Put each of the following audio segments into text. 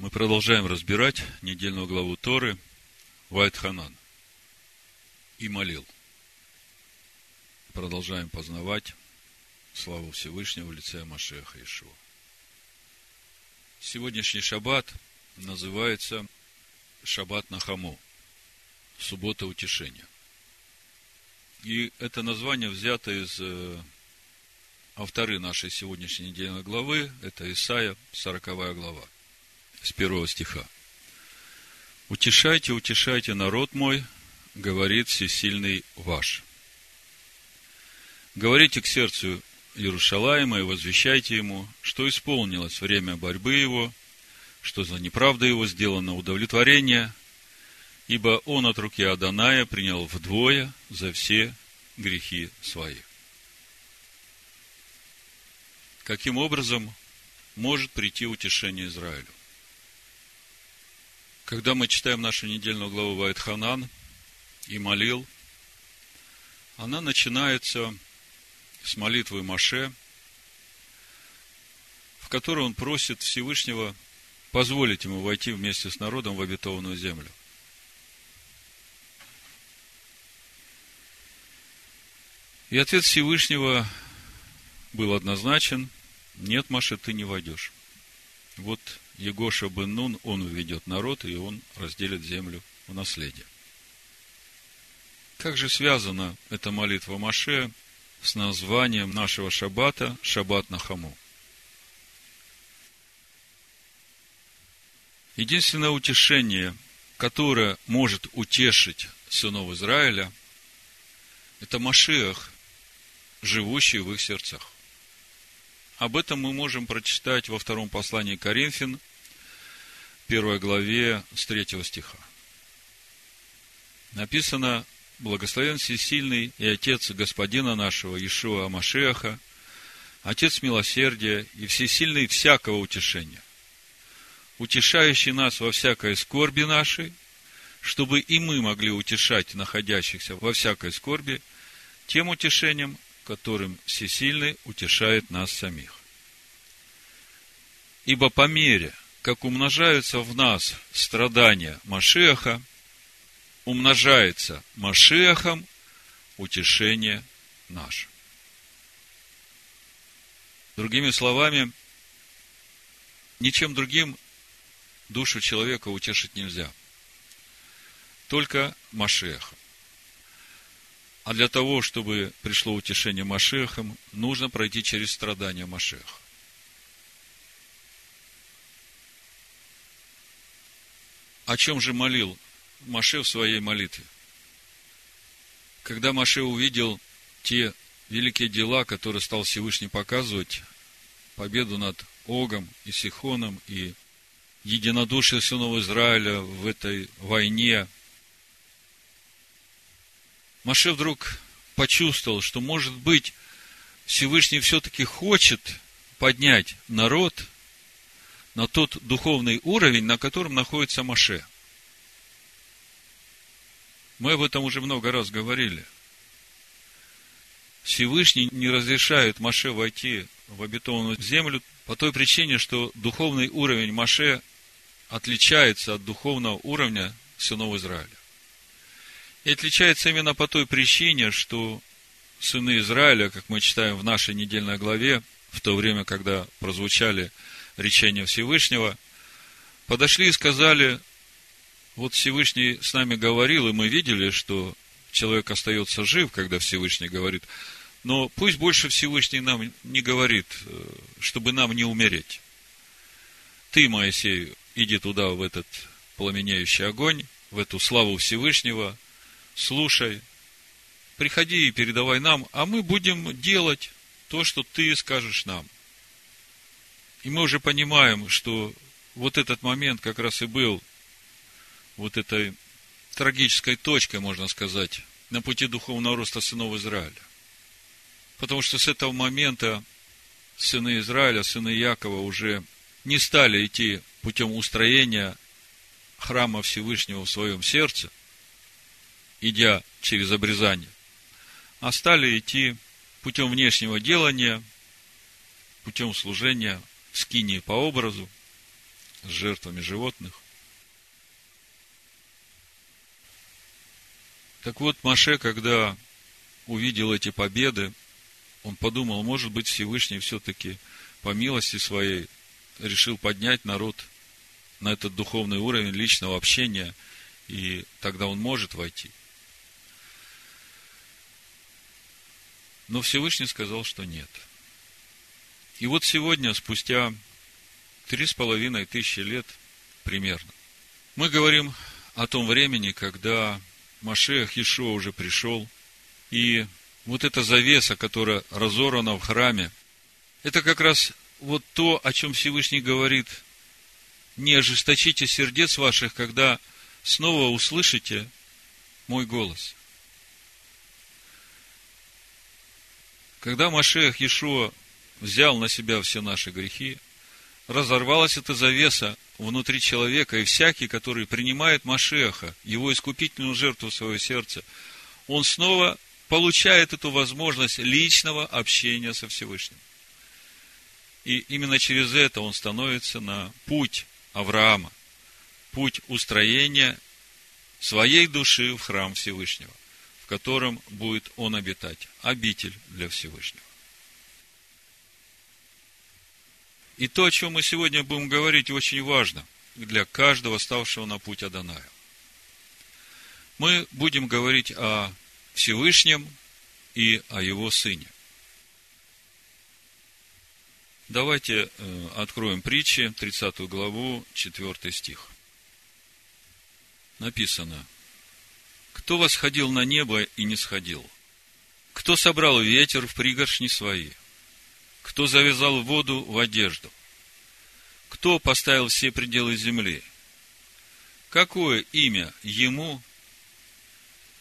Мы продолжаем разбирать недельную главу Торы Вайт Ханан. И молил. Продолжаем познавать славу Всевышнего в лице Машеха Ишуа. Сегодняшний шаббат называется Шаббат Нахаму, суббота утешения. И это название взято из э, авторы нашей сегодняшней недельной главы, это Исаия, 40 глава, с первого стиха. «Утешайте, утешайте народ мой, говорит всесильный ваш. Говорите к сердцу Иерушалаима и возвещайте ему, что исполнилось время борьбы его, что за неправду его сделано удовлетворение, ибо он от руки Аданая принял вдвое за все грехи свои. Каким образом может прийти утешение Израилю? Когда мы читаем нашу недельную главу Вайтханан и молил, она начинается с молитвы Маше, в которой он просит Всевышнего позволить ему войти вместе с народом в обетованную землю. И ответ Всевышнего был однозначен. Нет, Маша, ты не войдешь. Вот Егоша бен Нун, он уведет народ, и он разделит землю в наследие. Как же связана эта молитва Маше с названием нашего шаббата Шаббат Нахаму? Единственное утешение, которое может утешить сынов Израиля, это Машиах, живущий в их сердцах. Об этом мы можем прочитать во втором послании Коринфян, первой главе, с третьего стиха. Написано, благословен всесильный и Отец Господина нашего Ишуа Амашеха, Отец милосердия и всесильный всякого утешения, утешающий нас во всякой скорби нашей, чтобы и мы могли утешать находящихся во всякой скорби тем утешением, которым Всесильный утешает нас самих. Ибо по мере, как умножаются в нас страдания Машеха, умножается Машехом утешение наше. Другими словами, ничем другим душу человека утешить нельзя. Только Машехом. А для того, чтобы пришло утешение Машехом, нужно пройти через страдания Машеха. О чем же молил Маше в своей молитве? Когда Маше увидел те великие дела, которые стал Всевышний показывать, победу над Огом и Сихоном и единодушие сынов Израиля в этой войне – Маше вдруг почувствовал, что, может быть, Всевышний все-таки хочет поднять народ на тот духовный уровень, на котором находится Маше. Мы об этом уже много раз говорили. Всевышний не разрешает Маше войти в обетованную землю по той причине, что духовный уровень Маше отличается от духовного уровня сынов Израиля. И отличается именно по той причине, что сыны Израиля, как мы читаем в нашей недельной главе, в то время, когда прозвучали речения Всевышнего, подошли и сказали, вот Всевышний с нами говорил, и мы видели, что человек остается жив, когда Всевышний говорит, но пусть больше Всевышний нам не говорит, э, чтобы нам не умереть. Ты, Моисей, иди туда, в этот пламенеющий огонь, в эту славу Всевышнего – слушай, приходи и передавай нам, а мы будем делать то, что ты скажешь нам. И мы уже понимаем, что вот этот момент как раз и был вот этой трагической точкой, можно сказать, на пути духовного роста сынов Израиля. Потому что с этого момента сыны Израиля, сыны Якова уже не стали идти путем устроения храма Всевышнего в своем сердце, идя через обрезание, а стали идти путем внешнего делания, путем служения скинии по образу, с жертвами животных. Так вот, Маше, когда увидел эти победы, он подумал, может быть, Всевышний все-таки по милости своей решил поднять народ на этот духовный уровень личного общения, и тогда он может войти. Но Всевышний сказал, что нет. И вот сегодня, спустя три с половиной тысячи лет примерно, мы говорим о том времени, когда Машех Ишуа уже пришел, и вот эта завеса, которая разорвана в храме, это как раз вот то, о чем Всевышний говорит. Не ожесточите сердец ваших, когда снова услышите мой голос. Когда Машех Иешуа взял на себя все наши грехи, разорвалась эта завеса внутри человека, и всякий, который принимает Машеха, его искупительную жертву в свое сердце, он снова получает эту возможность личного общения со Всевышним. И именно через это он становится на путь Авраама, путь устроения своей души в храм Всевышнего котором будет он обитать. Обитель для Всевышнего. И то, о чем мы сегодня будем говорить, очень важно для каждого ставшего на путь Аданая. Мы будем говорить о Всевышнем и о Его Сыне. Давайте э, откроем притчи, 30 главу, 4 стих. Написано – кто восходил на небо и не сходил? Кто собрал ветер в пригоршни свои? Кто завязал воду в одежду? Кто поставил все пределы земли? Какое имя ему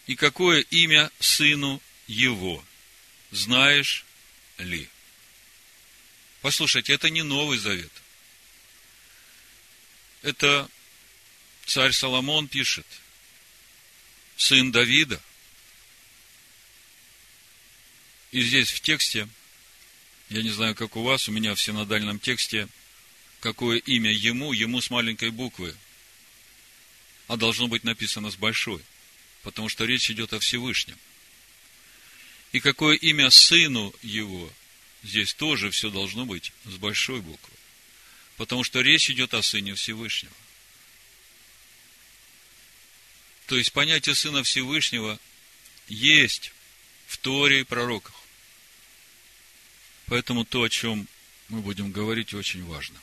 и какое имя сыну его? Знаешь ли? Послушайте, это не Новый Завет. Это царь Соломон пишет – сын Давида. И здесь в тексте, я не знаю, как у вас, у меня в синодальном тексте, какое имя ему, ему с маленькой буквы, а должно быть написано с большой, потому что речь идет о Всевышнем. И какое имя сыну его, здесь тоже все должно быть с большой буквы, потому что речь идет о сыне Всевышнего. То есть понятие Сына Всевышнего есть в Торе и пророках. Поэтому то, о чем мы будем говорить, очень важно.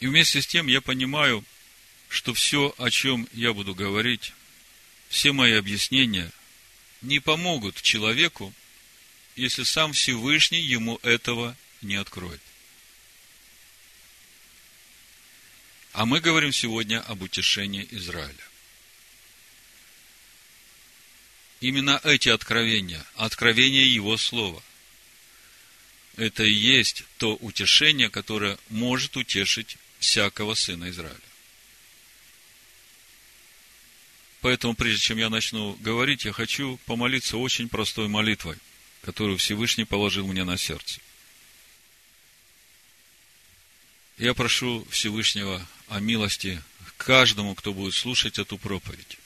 И вместе с тем я понимаю, что все, о чем я буду говорить, все мои объяснения не помогут человеку, если сам Всевышний ему этого не откроет. А мы говорим сегодня об утешении Израиля. Именно эти откровения, откровения Его Слова, это и есть то утешение, которое может утешить всякого сына Израиля. Поэтому, прежде чем я начну говорить, я хочу помолиться очень простой молитвой, которую Всевышний положил мне на сердце. Я прошу Всевышнего о милости каждому, кто будет слушать эту проповедь.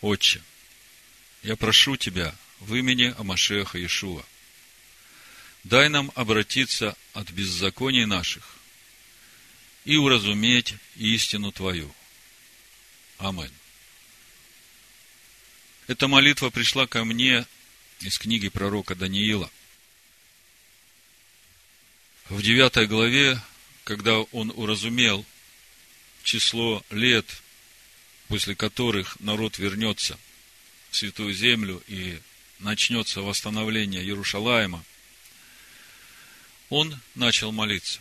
Отче, я прошу Тебя в имени Амашеха Иешуа, дай нам обратиться от беззаконий наших и уразуметь истину Твою. Амин. Эта молитва пришла ко мне из книги пророка Даниила. В девятой главе когда он уразумел число лет, после которых народ вернется Святую Землю и начнется восстановление Иерушалаема, он начал молиться.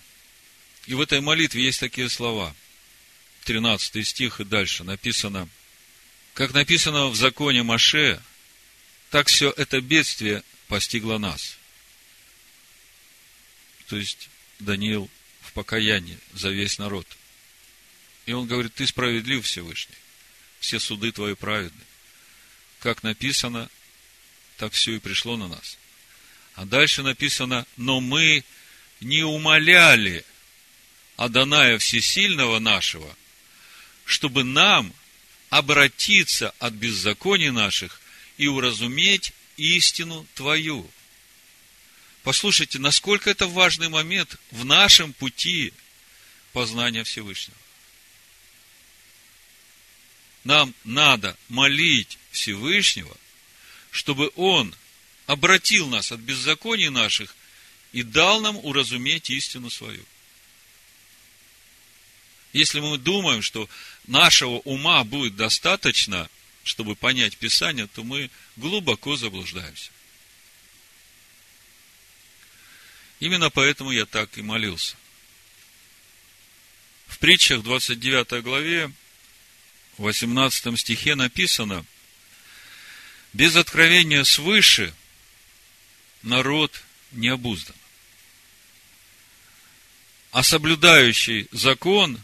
И в этой молитве есть такие слова. 13 стих и дальше написано, как написано в законе Маше, так все это бедствие постигло нас. То есть Даниил покаяние за весь народ. И он говорит, ты справедлив Всевышний. Все суды твои праведны. Как написано, так все и пришло на нас. А дальше написано, но мы не умоляли Аданая Всесильного нашего, чтобы нам обратиться от беззаконий наших и уразуметь истину Твою. Послушайте, насколько это важный момент в нашем пути познания Всевышнего. Нам надо молить Всевышнего, чтобы Он обратил нас от беззаконий наших и дал нам уразуметь истину свою. Если мы думаем, что нашего ума будет достаточно, чтобы понять Писание, то мы глубоко заблуждаемся. Именно поэтому я так и молился. В притчах 29 главе, 18 стихе написано, без откровения свыше народ не обуздан. А соблюдающий закон,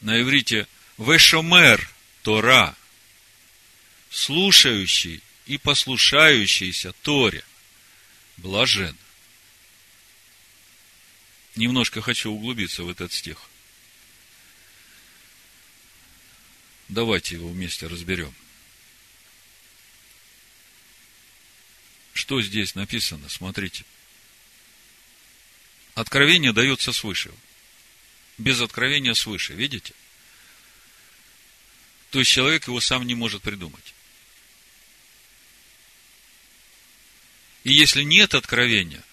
на иврите вешомер Тора, слушающий и послушающийся Торе, блажен немножко хочу углубиться в этот стих. Давайте его вместе разберем. Что здесь написано? Смотрите. Откровение дается свыше. Без откровения свыше. Видите? То есть человек его сам не может придумать. И если нет откровения,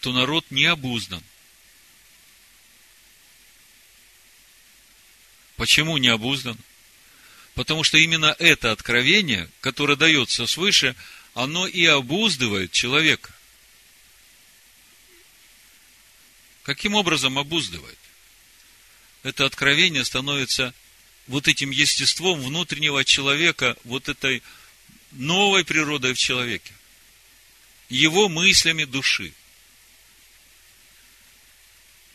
то народ не обуздан. Почему не обуздан? Потому что именно это откровение, которое дается свыше, оно и обуздывает человека. Каким образом обуздывает? Это откровение становится вот этим естеством внутреннего человека, вот этой новой природой в человеке, его мыслями души.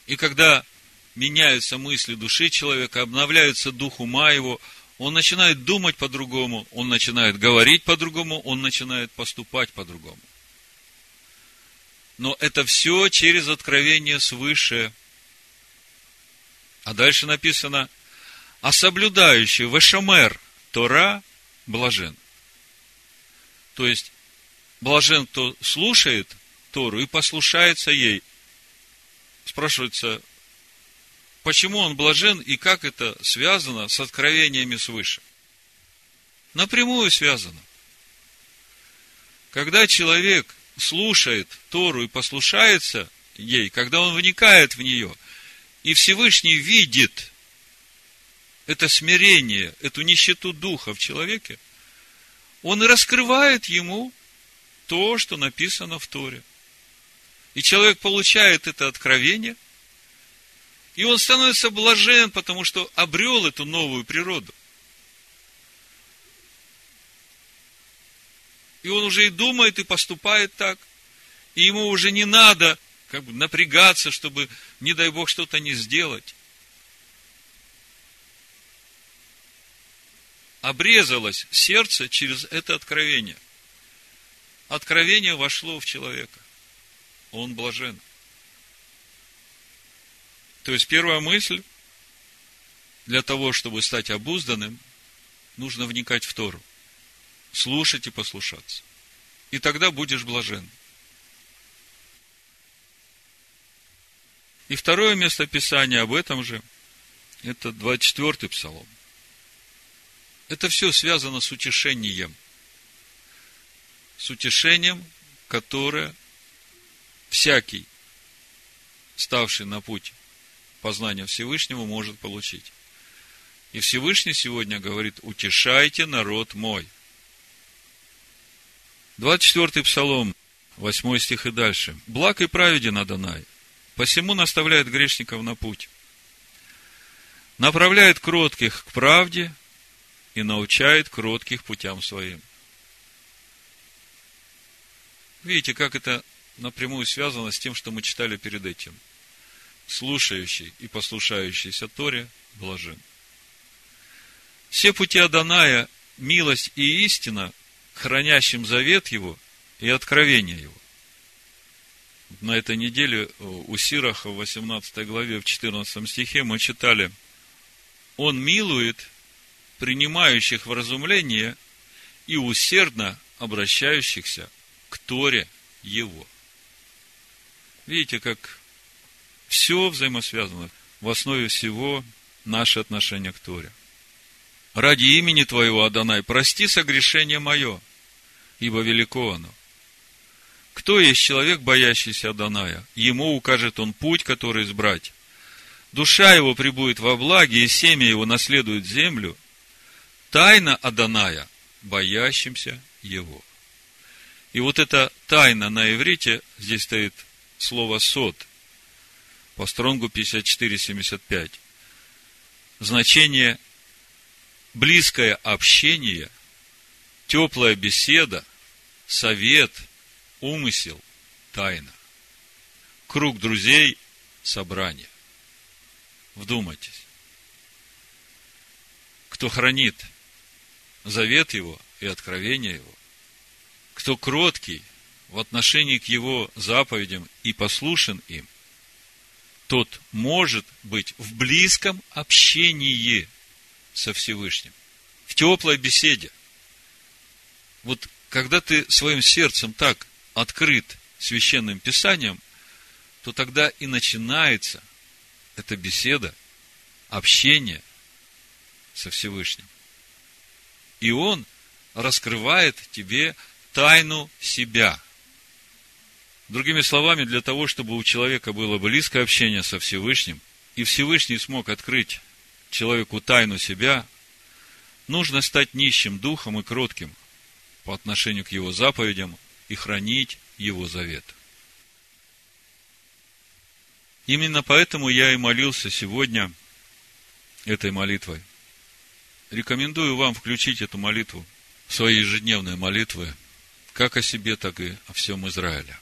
И когда меняются мысли души человека, обновляется дух ума его, он начинает думать по-другому, он начинает говорить по-другому, он начинает поступать по-другому. Но это все через откровение свыше. А дальше написано, а соблюдающий Вешамер Тора блажен. То есть, блажен, кто слушает Тору и послушается ей – спрашивается, почему он блажен и как это связано с откровениями свыше? Напрямую связано. Когда человек слушает Тору и послушается ей, когда он вникает в нее, и Всевышний видит это смирение, эту нищету духа в человеке, он раскрывает ему то, что написано в Торе – и человек получает это откровение, и он становится блажен, потому что обрел эту новую природу. И он уже и думает, и поступает так. И ему уже не надо как бы напрягаться, чтобы, не дай Бог, что-то не сделать. Обрезалось сердце через это откровение. Откровение вошло в человека он блажен. То есть первая мысль, для того, чтобы стать обузданным, нужно вникать в Тору, слушать и послушаться. И тогда будешь блажен. И второе место Писания об этом же, это 24-й псалом. Это все связано с утешением. С утешением, которое всякий, ставший на путь познания Всевышнего, может получить. И Всевышний сегодня говорит, утешайте народ мой. 24-й псалом, 8 стих и дальше. Благ и праведен Адонай, посему наставляет грешников на путь. Направляет кротких к правде и научает кротких путям своим. Видите, как это напрямую связано с тем, что мы читали перед этим. Слушающий и послушающийся Торе блажен. Все пути Аданая, милость и истина, хранящим завет его и откровение его. На этой неделе у Сираха в 18 главе, в 14 стихе мы читали, «Он милует принимающих вразумление и усердно обращающихся к Торе Его». Видите, как все взаимосвязано. В основе всего наше отношение к Торе. Ради имени Твоего, Адонай, прости согрешение мое, ибо велико оно. Кто есть человек, боящийся Адоная? Ему укажет он путь, который избрать. Душа его прибудет во благе, и семя его наследует землю. Тайна Адоная, боящимся его. И вот эта тайна на иврите, здесь стоит слово «сот», по стронгу 54.75. Значение близкое общение, теплая беседа, совет, умысел, тайна. Круг друзей, собрание. Вдумайтесь. Кто хранит завет его и откровение его, кто кроткий в отношении к его заповедям и послушен им, тот может быть в близком общении со Всевышним, в теплой беседе. Вот когда ты своим сердцем так открыт священным писанием, то тогда и начинается эта беседа, общение со Всевышним. И Он раскрывает тебе тайну себя. Другими словами, для того, чтобы у человека было близкое общение со Всевышним, и Всевышний смог открыть человеку тайну себя, нужно стать нищим духом и кротким по отношению к его заповедям и хранить его завет. Именно поэтому я и молился сегодня этой молитвой. Рекомендую вам включить эту молитву в свои ежедневные молитвы, как о себе, так и о всем Израиле.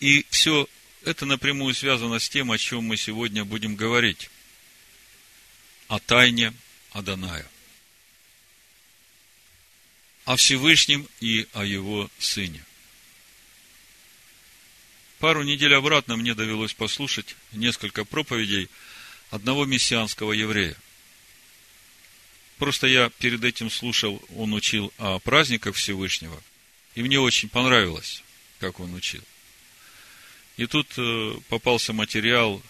И все это напрямую связано с тем, о чем мы сегодня будем говорить. О тайне Аданая. О Всевышнем и о его сыне. Пару недель обратно мне довелось послушать несколько проповедей одного мессианского еврея. Просто я перед этим слушал, он учил о праздниках Всевышнего, и мне очень понравилось, как он учил. И тут э, попался материал,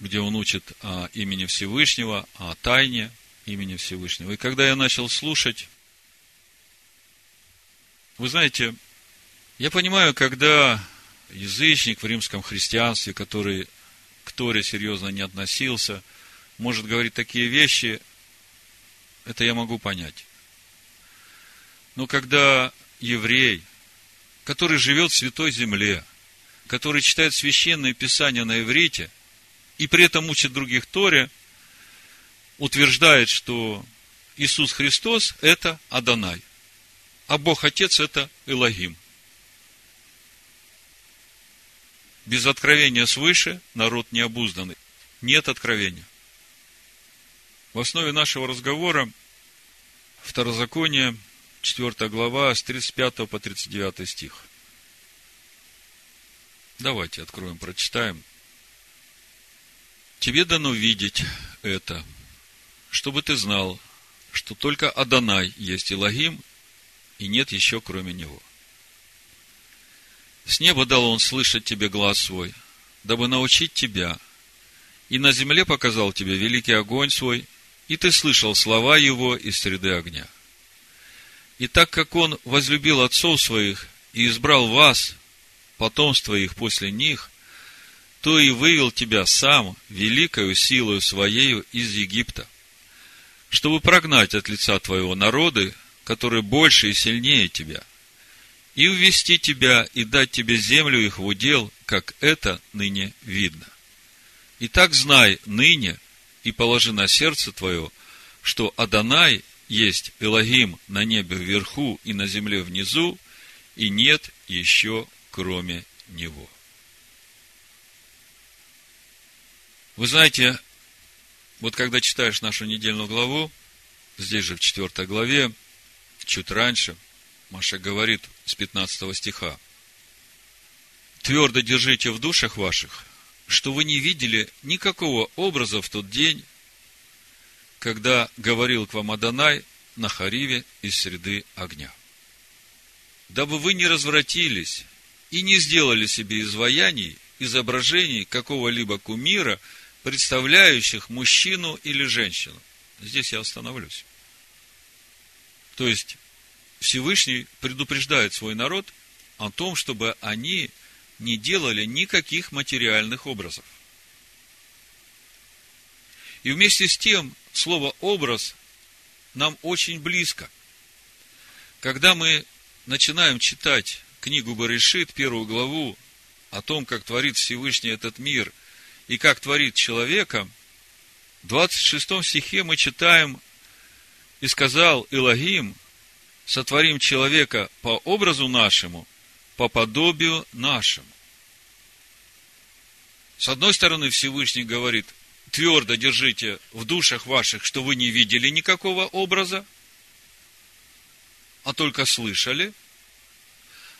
где он учит о имени Всевышнего, о тайне имени Всевышнего. И когда я начал слушать, вы знаете, я понимаю, когда язычник в римском христианстве, который к Торе серьезно не относился, может говорить такие вещи, это я могу понять. Но когда еврей, который живет в святой земле, который читает священное писание на иврите и при этом учит других Торе, утверждает, что Иисус Христос – это Адонай, а Бог Отец – это Элогим. Без откровения свыше народ необузданный. Нет откровения. В основе нашего разговора Второзаконие, 4 глава, с 35 по 39 стих. Давайте откроем, прочитаем. Тебе дано видеть это, чтобы ты знал, что только Адонай есть Илогим, и нет еще кроме него. С неба дал он слышать тебе глаз свой, дабы научить тебя, и на земле показал тебе великий огонь свой, и ты слышал слова его из среды огня. И так как он возлюбил отцов своих и избрал вас, потомство их после них, то и вывел тебя сам великою силою своею из Египта, чтобы прогнать от лица твоего народы, которые больше и сильнее тебя, и увести тебя и дать тебе землю их в удел, как это ныне видно. Итак, знай ныне и положи на сердце твое, что Адонай есть Элогим на небе вверху и на земле внизу, и нет еще кроме Него. Вы знаете, вот когда читаешь нашу недельную главу, здесь же в 4 главе, чуть раньше, Маша говорит с 15 стиха, твердо держите в душах ваших, что вы не видели никакого образа в тот день, когда говорил к вам Адонай на Хариве из среды огня. Дабы вы не развратились и не сделали себе изваяний, изображений какого-либо кумира, представляющих мужчину или женщину. Здесь я остановлюсь. То есть, Всевышний предупреждает свой народ о том, чтобы они не делали никаких материальных образов. И вместе с тем, слово «образ» нам очень близко. Когда мы начинаем читать книгу Барышит, первую главу, о том, как творит Всевышний этот мир и как творит человека, в 26 стихе мы читаем «И сказал Илогим, сотворим человека по образу нашему, по подобию нашему». С одной стороны, Всевышний говорит, твердо держите в душах ваших, что вы не видели никакого образа, а только слышали.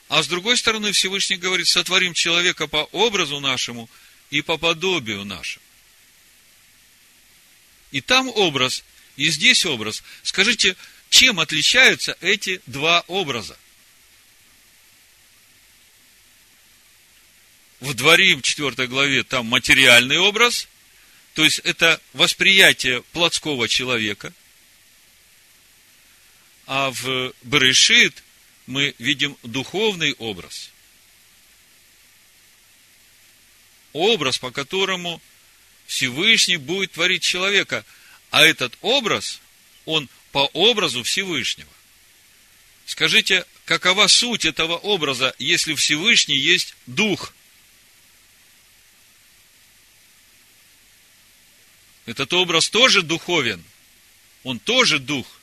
А с другой стороны, Всевышний говорит, сотворим человека по образу нашему и по подобию нашему. И там образ, и здесь образ. Скажите, чем отличаются эти два образа? В Дворим, 4 главе, там материальный образ, то есть это восприятие плотского человека, а в Берешит мы видим духовный образ. Образ, по которому Всевышний будет творить человека. А этот образ, он по образу Всевышнего. Скажите, какова суть этого образа, если Всевышний есть Дух? Этот образ тоже духовен. Он тоже дух.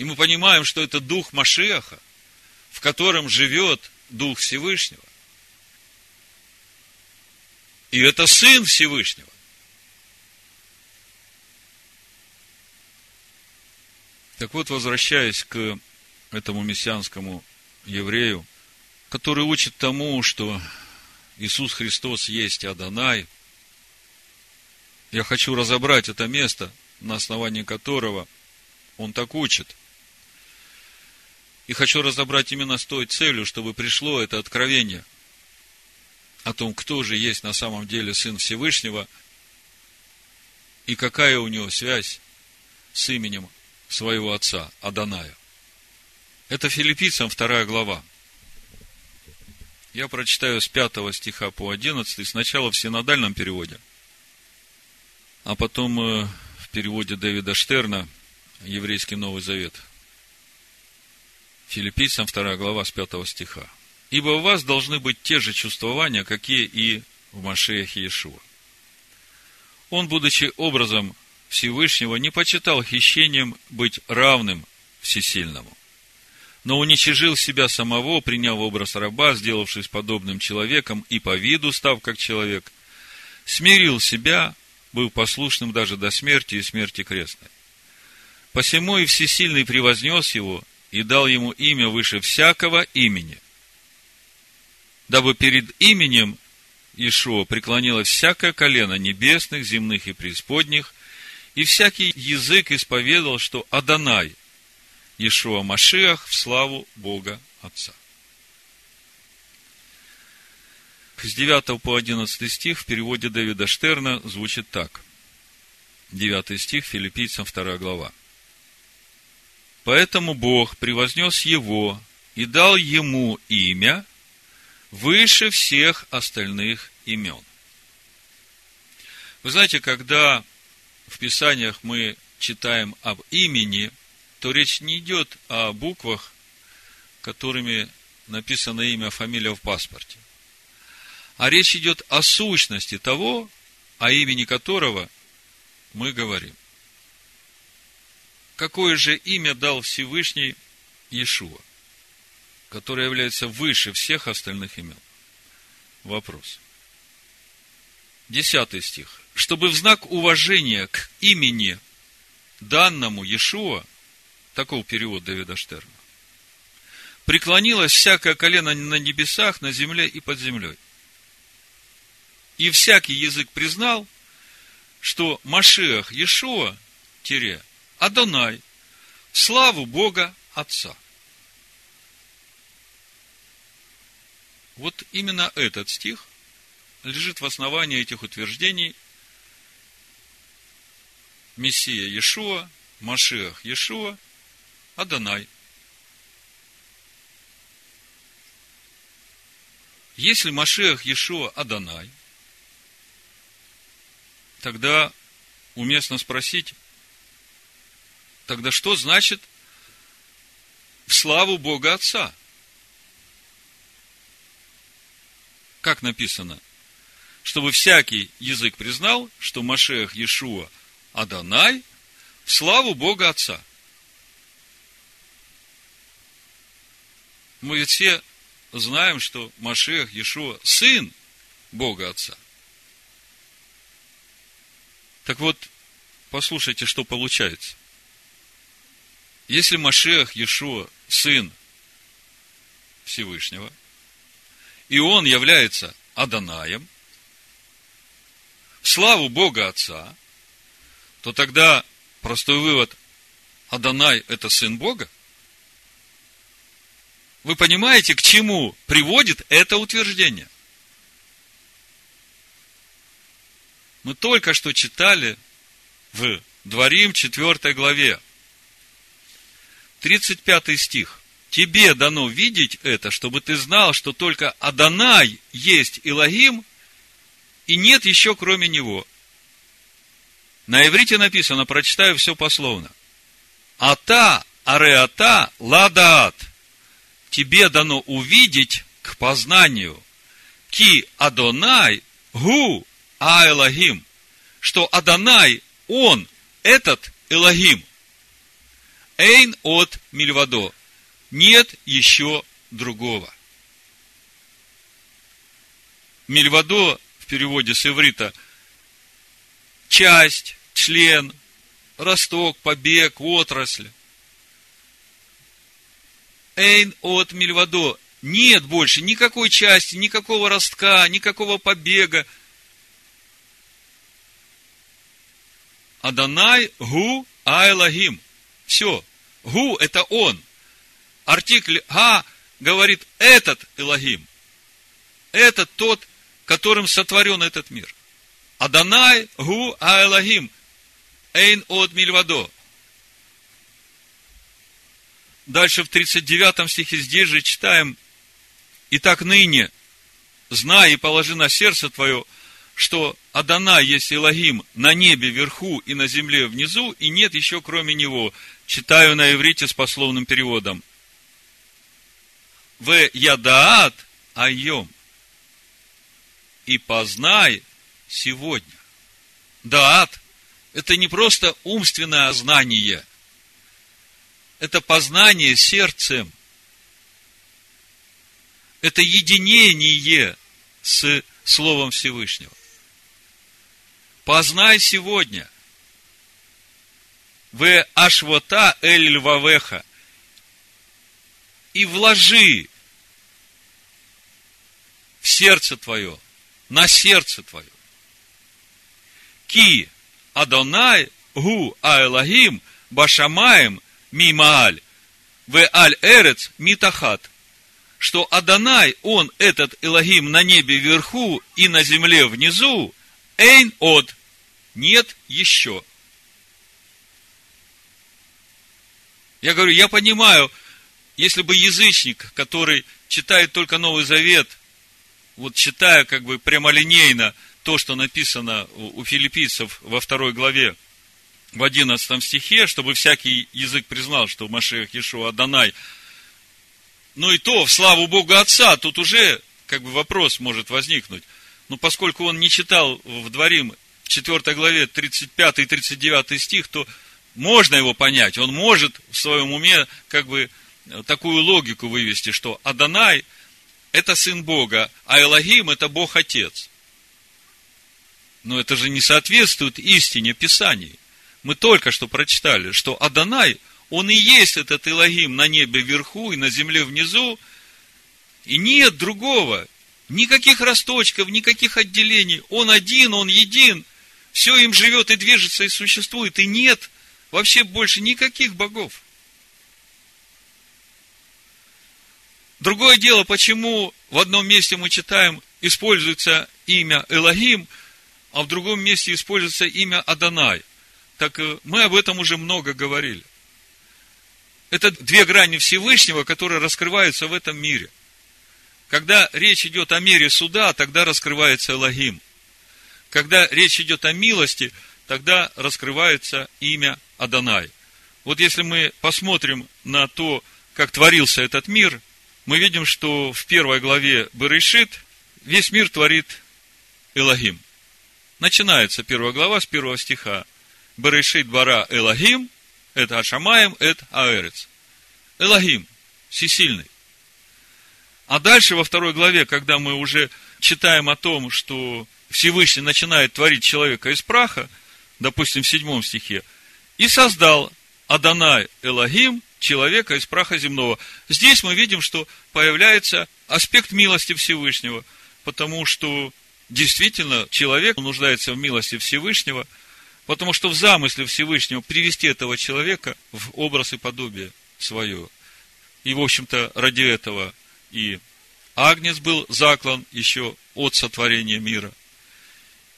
И мы понимаем, что это дух Машиаха, в котором живет Дух Всевышнего. И это Сын Всевышнего. Так вот, возвращаясь к этому мессианскому еврею, который учит тому, что Иисус Христос есть Адонай – я хочу разобрать это место, на основании которого он так учит. И хочу разобрать именно с той целью, чтобы пришло это откровение о том, кто же есть на самом деле Сын Всевышнего и какая у него связь с именем своего отца Аданая. Это филиппийцам вторая глава. Я прочитаю с 5 стиха по 11, сначала в синодальном переводе – а потом э, в переводе Дэвида Штерна еврейский Новый Завет. Филиппийцам 2 глава с 5 стиха. Ибо у вас должны быть те же чувствования, какие и в Машеяхе Иешуа. Он, будучи образом Всевышнего, не почитал хищением быть равным всесильному, но уничижил себя самого, приняв образ раба, сделавшись подобным человеком и по виду став как человек, смирил себя, был послушным даже до смерти и смерти крестной. Посему и Всесильный превознес его и дал ему имя выше всякого имени, дабы перед именем Ишуа преклонилось всякое колено небесных, земных и преисподних, и всякий язык исповедал, что Адонай, Ишуа Машиах, в славу Бога Отца. с 9 по 11 стих в переводе Дэвида Штерна звучит так. 9 стих, филиппийцам 2 глава. Поэтому Бог превознес его и дал ему имя выше всех остальных имен. Вы знаете, когда в Писаниях мы читаем об имени, то речь не идет о буквах, которыми написано имя, фамилия в паспорте а речь идет о сущности того, о имени которого мы говорим. Какое же имя дал Всевышний Иешуа, которое является выше всех остальных имен? Вопрос. Десятый стих. Чтобы в знак уважения к имени данному Иешуа, таков перевод Давида Штерна, преклонилось всякое колено на небесах, на земле и под землей. И всякий язык признал, что Машиах Иешуа, тире, Адонай, славу Бога Отца. Вот именно этот стих лежит в основании этих утверждений Мессия Иешуа, Машиах Иешуа, Адонай. Если Машиах Иешуа Адонай, тогда уместно спросить, тогда что значит в славу Бога Отца? Как написано? Чтобы всякий язык признал, что Машех Иешуа Адонай в славу Бога Отца. Мы ведь все знаем, что Машех Иешуа сын Бога Отца – так вот, послушайте, что получается. Если Машех Иешуа сын Всевышнего, и он является Аданаем, славу Бога Отца, то тогда простой вывод, Адонай – это сын Бога? Вы понимаете, к чему приводит это утверждение? Мы только что читали в Дворим 4 главе. 35 стих. Тебе дано видеть это, чтобы ты знал, что только Адонай есть Илогим, и нет еще кроме него. На иврите написано, прочитаю все пословно. Ата, ареата, ладаат. Тебе дано увидеть к познанию. Ки Адонай, гу, а Элогим, что Адонай, он, этот Элогим. Эйн от Мильвадо. Нет еще другого. Мильвадо в переводе с иврита часть, член, росток, побег, отрасль. Эйн от Мильвадо. Нет больше никакой части, никакого ростка, никакого побега, Адонай гу айлахим. Все. Гу – это он. Артикль га говорит этот Элогим. Это тот, которым сотворен этот мир. Адонай гу айлахим. Эйн от мильвадо. Дальше в 39 стихе здесь же читаем. Итак, ныне, знай и положи на сердце твое – что Адана есть Илогим на небе вверху и на земле внизу, и нет еще кроме него. Читаю на иврите с пословным переводом. В ядаат айом. И познай сегодня. Даат – это не просто умственное знание. Это познание сердцем. Это единение с Словом Всевышнего. Познай сегодня. В ашвота эль львавеха. И вложи в сердце твое, на сердце твое. Ки Адонай гу аэлагим башамаем мимааль в аль эрец митахат что Адонай, он, этот Элогим, на небе вверху и на земле внизу, эйн от, нет еще. Я говорю, я понимаю, если бы язычник, который читает только Новый Завет, вот читая как бы прямолинейно то, что написано у филиппийцев во второй главе, в одиннадцатом стихе, чтобы всякий язык признал, что Машех Иешуа Адонай, ну и то, в славу Бога Отца, тут уже как бы вопрос может возникнуть. Но поскольку он не читал в Дворим 4 главе 35 и 39 стих, то можно его понять. Он может в своем уме как бы такую логику вывести, что Адонай – это сын Бога, а Элогим – это Бог Отец. Но это же не соответствует истине Писаний. Мы только что прочитали, что Адонай, Он и есть этот Илогим на небе вверху и на земле внизу. И нет другого. Никаких росточков, никаких отделений. Он один, он един. Все им живет и движется и существует. И нет вообще больше никаких богов. Другое дело, почему в одном месте мы читаем, используется имя Элогим, а в другом месте используется имя Адонай. Так э, мы об этом уже много говорили. Это две грани Всевышнего, которые раскрываются в этом мире. Когда речь идет о мире суда, тогда раскрывается Элогим. Когда речь идет о милости, тогда раскрывается имя Адонай. Вот если мы посмотрим на то, как творился этот мир, мы видим, что в первой главе Берешит весь мир творит Элогим. Начинается первая глава с первого стиха. Берешит бара Элогим, это Ашамаем, это Аэрец. Элогим, всесильный. А дальше во второй главе, когда мы уже читаем о том, что Всевышний начинает творить человека из праха, допустим, в седьмом стихе, и создал Адонай Элогим, человека из праха земного. Здесь мы видим, что появляется аспект милости Всевышнего, потому что действительно человек нуждается в милости Всевышнего, потому что в замысле Всевышнего привести этого человека в образ и подобие свое. И, в общем-то, ради этого и Агнец был заклан еще от сотворения мира.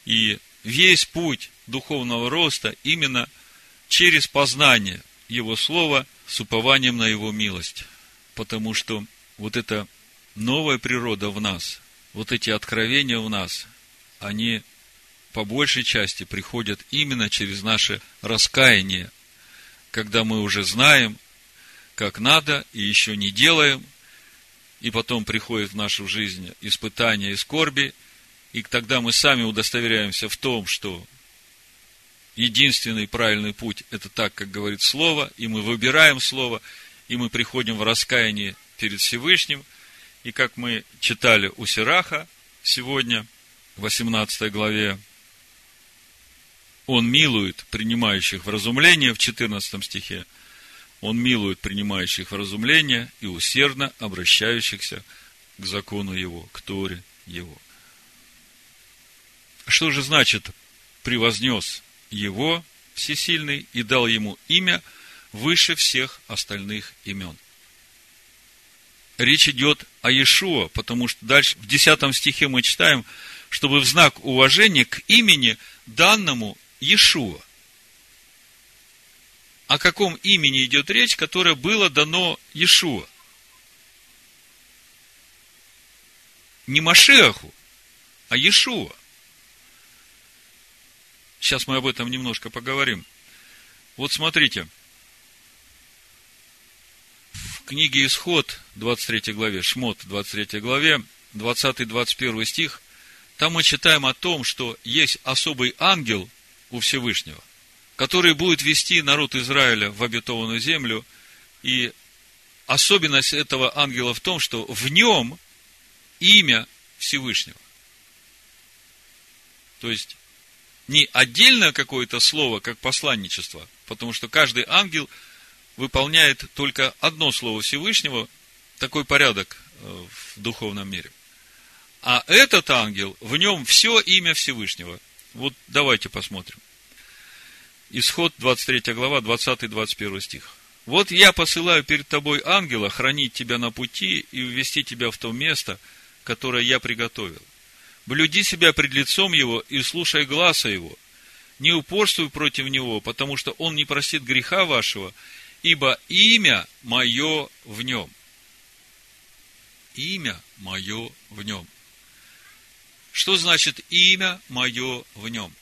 И весь путь духовного роста именно через познание Его Слова с упованием на Его милость. Потому что вот эта новая природа в нас, вот эти откровения в нас, они по большей части приходят именно через наше раскаяние, когда мы уже знаем, как надо, и еще не делаем, и потом приходит в нашу жизнь испытания и скорби, и тогда мы сами удостоверяемся в том, что единственный правильный путь – это так, как говорит Слово, и мы выбираем Слово, и мы приходим в раскаяние перед Всевышним, и как мы читали у Сираха сегодня, в 18 главе, он милует принимающих вразумление в 14 стихе. Он милует принимающих вразумление и усердно обращающихся к закону его, к Торе его. Что же значит превознес его всесильный и дал ему имя выше всех остальных имен? Речь идет о Иешуа, потому что дальше в 10 стихе мы читаем, чтобы в знак уважения к имени данному Иешуа. О каком имени идет речь, которое было дано Иешуа? Не Машеху, а Иешуа. Сейчас мы об этом немножко поговорим. Вот смотрите. В книге Исход, 23 главе, Шмот, 23 главе, 20-21 стих, там мы читаем о том, что есть особый ангел – у Всевышнего, который будет вести народ Израиля в обетованную землю. И особенность этого ангела в том, что в нем имя Всевышнего. То есть, не отдельное какое-то слово, как посланничество, потому что каждый ангел выполняет только одно слово Всевышнего, такой порядок э, в духовном мире. А этот ангел, в нем все имя Всевышнего – вот давайте посмотрим. Исход 23 глава, 20-21 стих. Вот я посылаю перед тобой ангела хранить тебя на пути и ввести тебя в то место, которое я приготовил. Блюди себя пред лицом его и слушай гласа его. Не упорствуй против него, потому что он не простит греха вашего, ибо имя мое в нем. Имя мое в нем. Что значит имя мое в нем?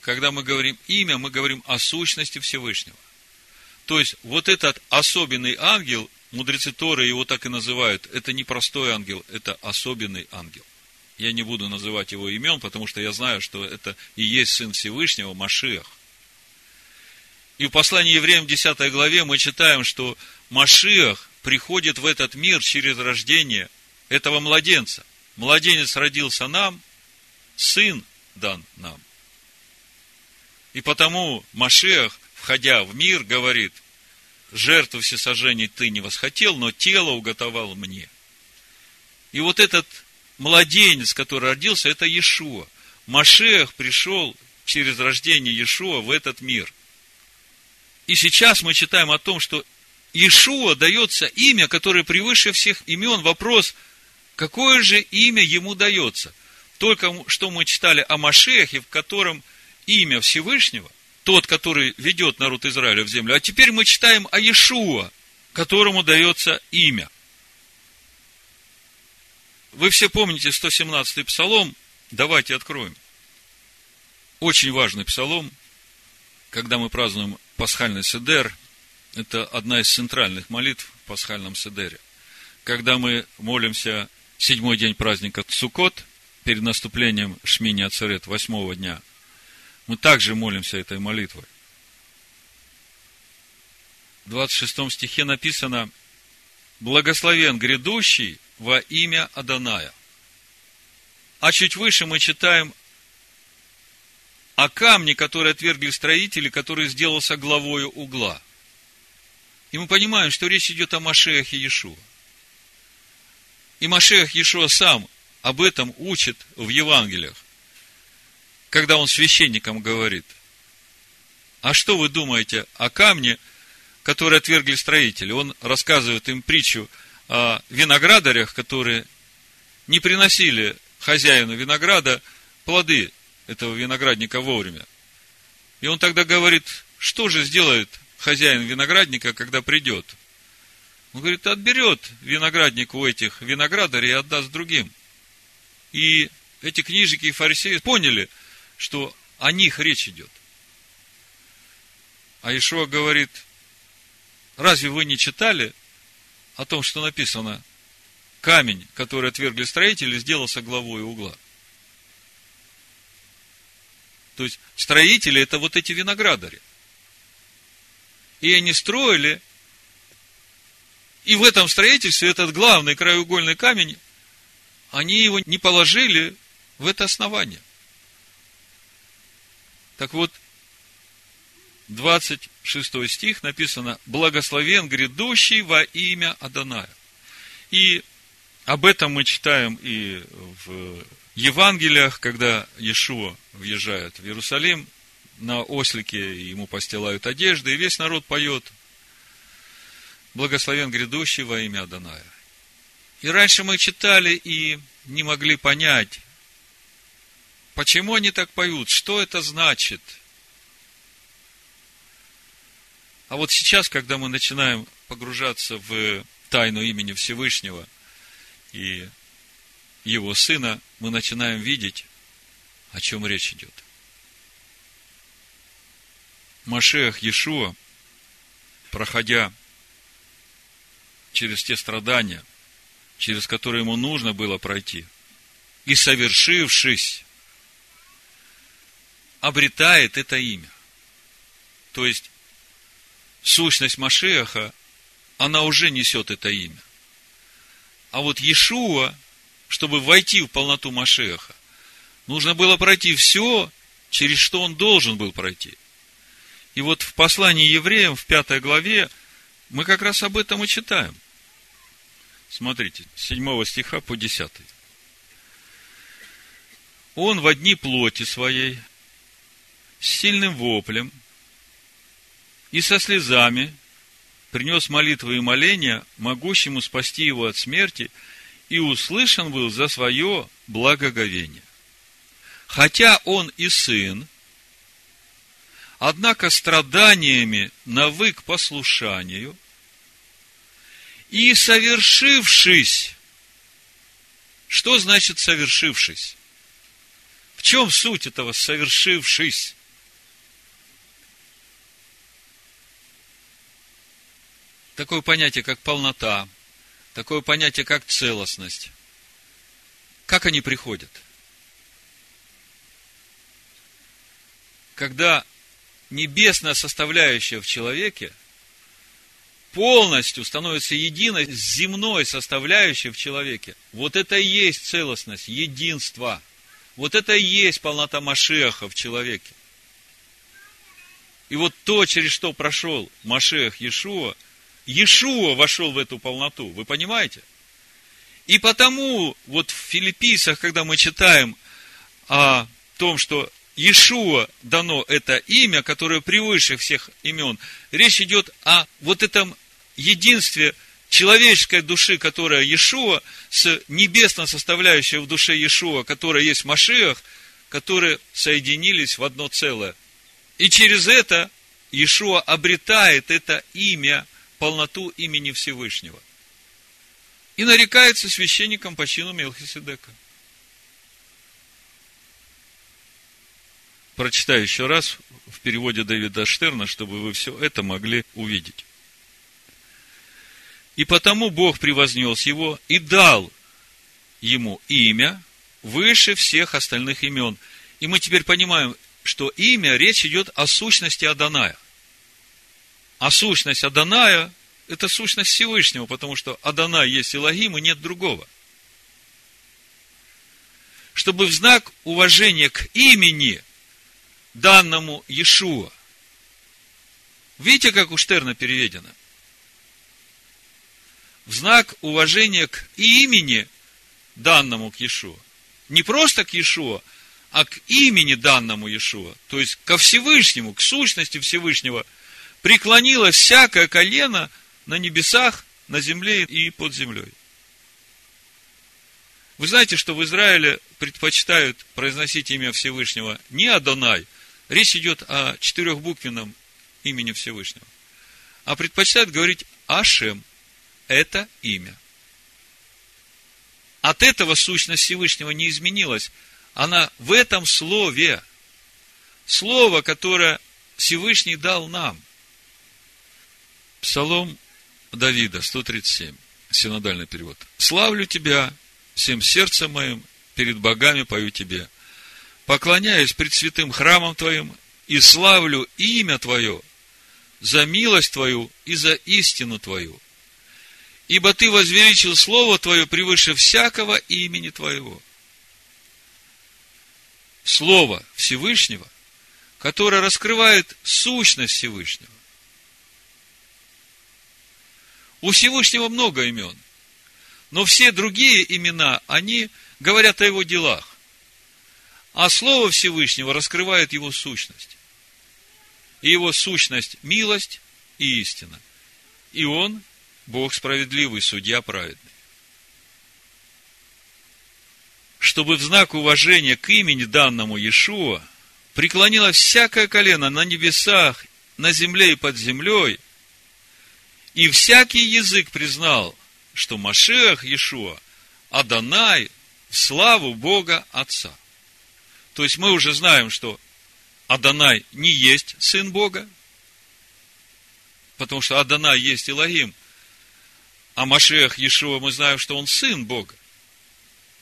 Когда мы говорим имя, мы говорим о сущности Всевышнего. То есть, вот этот особенный ангел, мудрецы Торы его так и называют, это не простой ангел, это особенный ангел. Я не буду называть его имен, потому что я знаю, что это и есть Сын Всевышнего, Машиах. И в послании евреям 10 главе мы читаем, что Машиах приходит в этот мир через рождение этого младенца – Младенец родился нам, сын дан нам. И потому Машех, входя в мир, говорит, жертву всесожжений ты не восхотел, но тело уготовал мне. И вот этот младенец, который родился, это Иешуа. Машех пришел через рождение Иешуа в этот мир. И сейчас мы читаем о том, что Иешуа дается имя, которое превыше всех имен. Вопрос, какое же имя ему дается? Только что мы читали о Машехе, в котором имя Всевышнего, тот, который ведет народ Израиля в землю. А теперь мы читаем о Иешуа, которому дается имя. Вы все помните 117-й псалом, давайте откроем. Очень важный псалом, когда мы празднуем пасхальный седер, это одна из центральных молитв в пасхальном седере. Когда мы молимся седьмой день праздника Цукот, перед наступлением Шмини Ацерет, восьмого дня, мы также молимся этой молитвой. В 26 стихе написано «Благословен грядущий во имя Аданая». А чуть выше мы читаем о камне, который отвергли строители, который сделался главою угла. И мы понимаем, что речь идет о Машеахе Иешуа. И Машех Иешуа сам об этом учит в Евангелиях, когда он священникам говорит, а что вы думаете о камне, который отвергли строители? Он рассказывает им притчу о виноградарях, которые не приносили хозяину винограда плоды этого виноградника вовремя. И он тогда говорит, что же сделает хозяин виноградника, когда придет? Он говорит, отберет виноградник у этих виноградарей и отдаст другим. И эти книжники и фарисеи поняли, что о них речь идет. А Ишуа говорит, разве вы не читали о том, что написано, камень, который отвергли строители, сделался главой угла? То есть, строители – это вот эти виноградари. И они строили, и в этом строительстве этот главный краеугольный камень, они его не положили в это основание. Так вот, 26 стих написано «Благословен грядущий во имя Аданая». И об этом мы читаем и в Евангелиях, когда Иешуа въезжает в Иерусалим, на ослике ему постилают одежды, и весь народ поет «Благословен грядущий во имя Аданая». И раньше мы читали и не могли понять, почему они так поют, что это значит. А вот сейчас, когда мы начинаем погружаться в тайну имени Всевышнего и его сына, мы начинаем видеть, о чем речь идет. Машех Иешуа, проходя через те страдания, через которые ему нужно было пройти, и совершившись, обретает это имя. То есть, сущность Машеха, она уже несет это имя. А вот Иешуа чтобы войти в полноту Машеха, нужно было пройти все, через что он должен был пройти. И вот в послании евреям, в пятой главе, мы как раз об этом и читаем. Смотрите, с 7 стиха по 10. Он в одни плоти своей, с сильным воплем и со слезами принес молитвы и моления, могущему спасти его от смерти – и услышан был за свое благоговение. Хотя он и сын, однако страданиями навык послушанию, и совершившись, что значит совершившись? В чем суть этого совершившись? Такое понятие, как полнота, такое понятие, как целостность. Как они приходят? Когда небесная составляющая в человеке полностью становится единой с земной составляющей в человеке. Вот это и есть целостность, единство. Вот это и есть полнота Машеха в человеке. И вот то, через что прошел Машех Иешуа, Иешуа вошел в эту полноту. Вы понимаете? И потому вот в Филиппийцах, когда мы читаем о том, что Иешуа дано это имя, которое превыше всех имен, речь идет о вот этом единстве человеческой души, которая Иешуа, с небесно составляющей в душе Иешуа, которая есть Машиах, которые соединились в одно целое. И через это Иешуа обретает это имя, полноту имени Всевышнего. И нарекается священником по чину Мелхиседека. Прочитаю еще раз в переводе Давида Штерна, чтобы вы все это могли увидеть. И потому Бог превознес его и дал ему имя выше всех остальных имен. И мы теперь понимаем, что имя, речь идет о сущности Аданая. А сущность Аданая – это сущность Всевышнего, потому что Адонай есть Илогим, и нет другого. Чтобы в знак уважения к имени, данному Иешуа, видите, как у Штерна переведено? В знак уважения к имени, данному к Иешуа. Не просто к Иешуа, а к имени данному Иешуа, то есть ко Всевышнему, к сущности Всевышнего, преклонило всякое колено на небесах, на земле и под землей. Вы знаете, что в Израиле предпочитают произносить имя Всевышнего не Адонай, речь идет о четырехбуквенном имени Всевышнего, а предпочитают говорить Ашем, это имя. От этого сущность Всевышнего не изменилась она в этом слове. Слово, которое Всевышний дал нам. Псалом Давида, 137, синодальный перевод. «Славлю Тебя всем сердцем моим, перед богами пою Тебе. Поклоняюсь пред святым храмом Твоим и славлю имя Твое за милость Твою и за истину Твою. Ибо Ты возвеличил Слово Твое превыше всякого имени Твоего. Слово Всевышнего, которое раскрывает сущность Всевышнего. У Всевышнего много имен, но все другие имена, они говорят о его делах. А Слово Всевышнего раскрывает его сущность. И его сущность – милость и истина. И он – Бог справедливый, судья праведный чтобы в знак уважения к имени данному Иешуа преклонило всякое колено на небесах, на земле и под землей, и всякий язык признал, что Машех Иешуа, Адонай, в славу Бога Отца. То есть мы уже знаем, что Адонай не есть сын Бога, потому что Адонай есть Илогим, а Машех Иешуа мы знаем, что он сын Бога.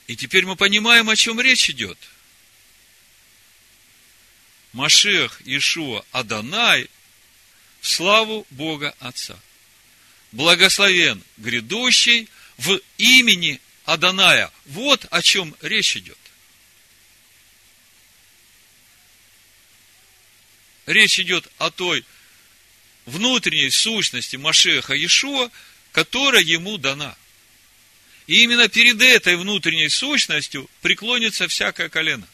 И теперь мы понимаем, о чем речь идет. Машех Ишуа Адонай в славу Бога Отца. Благословен грядущий в имени Аданая. Вот о чем речь идет. Речь идет о той внутренней сущности Машеха Иешуа, которая ему дана. И именно перед этой внутренней сущностью преклонится всякое колено.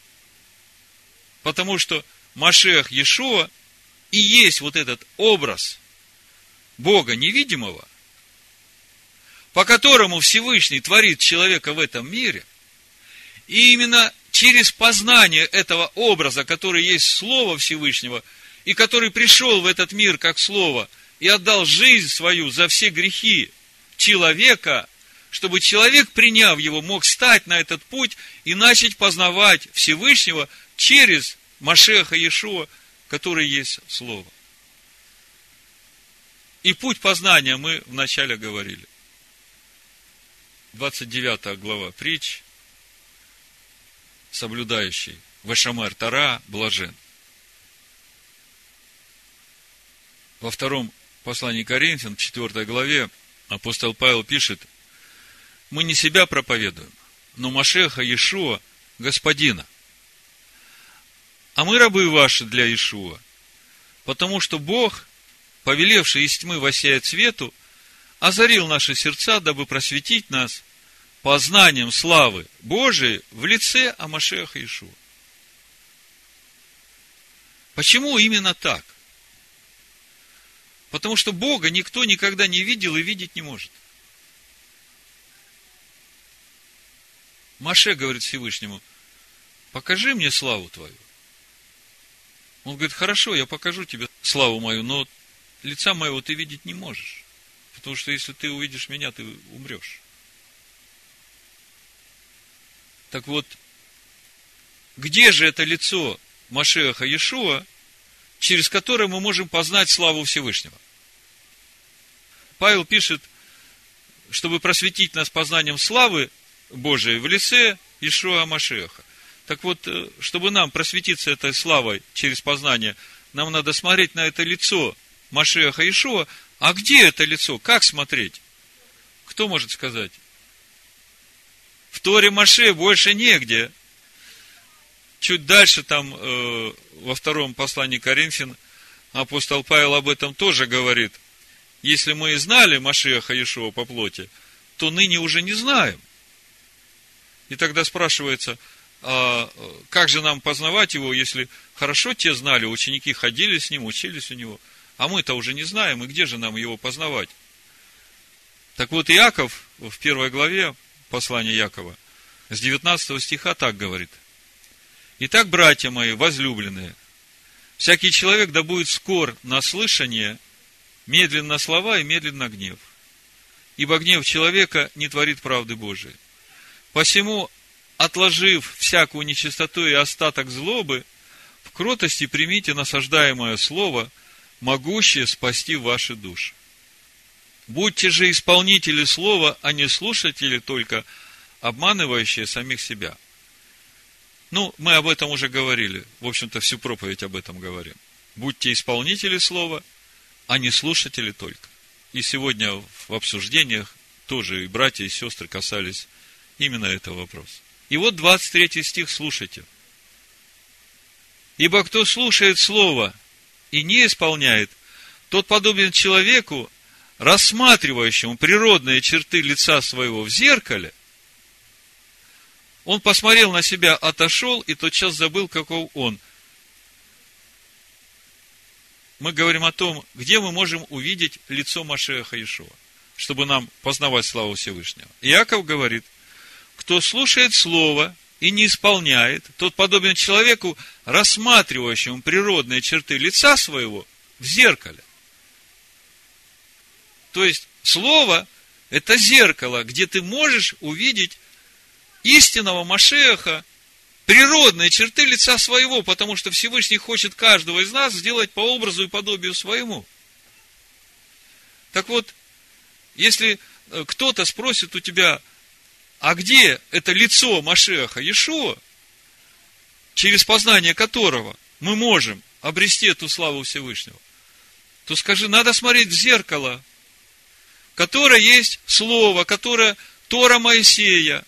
Потому что Машех Иешуа и есть вот этот образ Бога невидимого, по которому Всевышний творит человека в этом мире. И именно через познание этого образа, который есть Слово Всевышнего, и который пришел в этот мир как Слово, и отдал жизнь свою за все грехи человека – чтобы человек, приняв его, мог стать на этот путь и начать познавать Всевышнего через Машеха Иешуа, который есть Слово. И путь познания мы вначале говорили. 29 глава притч, соблюдающий Вашамар Тара, блажен. Во втором послании Коринфян, 4 главе, апостол Павел пишет – мы не себя проповедуем, но Машеха Иешуа, Господина. А мы рабы ваши для Иешуа. Потому что Бог, повелевший из тьмы воссеять свету, озарил наши сердца, дабы просветить нас познанием славы Божией в лице Амашеха Ишуа. Почему именно так? Потому что Бога никто никогда не видел и видеть не может. Маше говорит Всевышнему, покажи мне славу твою. Он говорит, хорошо, я покажу тебе славу мою, но лица моего ты видеть не можешь. Потому что если ты увидишь меня, ты умрешь. Так вот, где же это лицо Машеха Иешуа, через которое мы можем познать славу Всевышнего? Павел пишет, чтобы просветить нас познанием славы Божией в лице Ишуа Машеха. Так вот, э, чтобы нам просветиться этой славой через познание, нам надо смотреть на это лицо Машеха Ишуа. А где это лицо? Как смотреть? Кто может сказать? В Торе Маше больше негде. Чуть дальше, там, э, во втором послании Коринфян, апостол Павел об этом тоже говорит. Если мы и знали Машеха Иешуа по плоти, то ныне уже не знаем. И тогда спрашивается, а как же нам познавать его, если хорошо те знали, ученики ходили с ним, учились у него, а мы-то уже не знаем, и где же нам его познавать? Так вот, Иаков в первой главе послания Якова, с 19 стиха так говорит. Итак, братья мои, возлюбленные, всякий человек да будет скор на слышание, медленно слова и медленно гнев. Ибо гнев человека не творит правды Божией. Посему, отложив всякую нечистоту и остаток злобы, в кротости примите насаждаемое слово, могущее спасти ваши души. Будьте же исполнители слова, а не слушатели только, обманывающие самих себя. Ну, мы об этом уже говорили. В общем-то, всю проповедь об этом говорим. Будьте исполнители слова, а не слушатели только. И сегодня в обсуждениях тоже и братья, и сестры касались именно этого вопроса. И вот 23 стих, слушайте. Ибо кто слушает слово и не исполняет, тот подобен человеку, рассматривающему природные черты лица своего в зеркале, он посмотрел на себя, отошел и тотчас забыл, каков он. Мы говорим о том, где мы можем увидеть лицо Машеха Ишуа, чтобы нам познавать славу Всевышнего. Иаков говорит, кто слушает Слово и не исполняет, тот подобен человеку, рассматривающему природные черты лица своего в зеркале. То есть, слово – это зеркало, где ты можешь увидеть истинного Машеха, природные черты лица своего, потому что Всевышний хочет каждого из нас сделать по образу и подобию своему. Так вот, если э, кто-то спросит у тебя, а где это лицо Машеха Иешуа, через познание которого мы можем обрести эту славу Всевышнего, то скажи, надо смотреть в зеркало, которое есть Слово, которое Тора Моисея.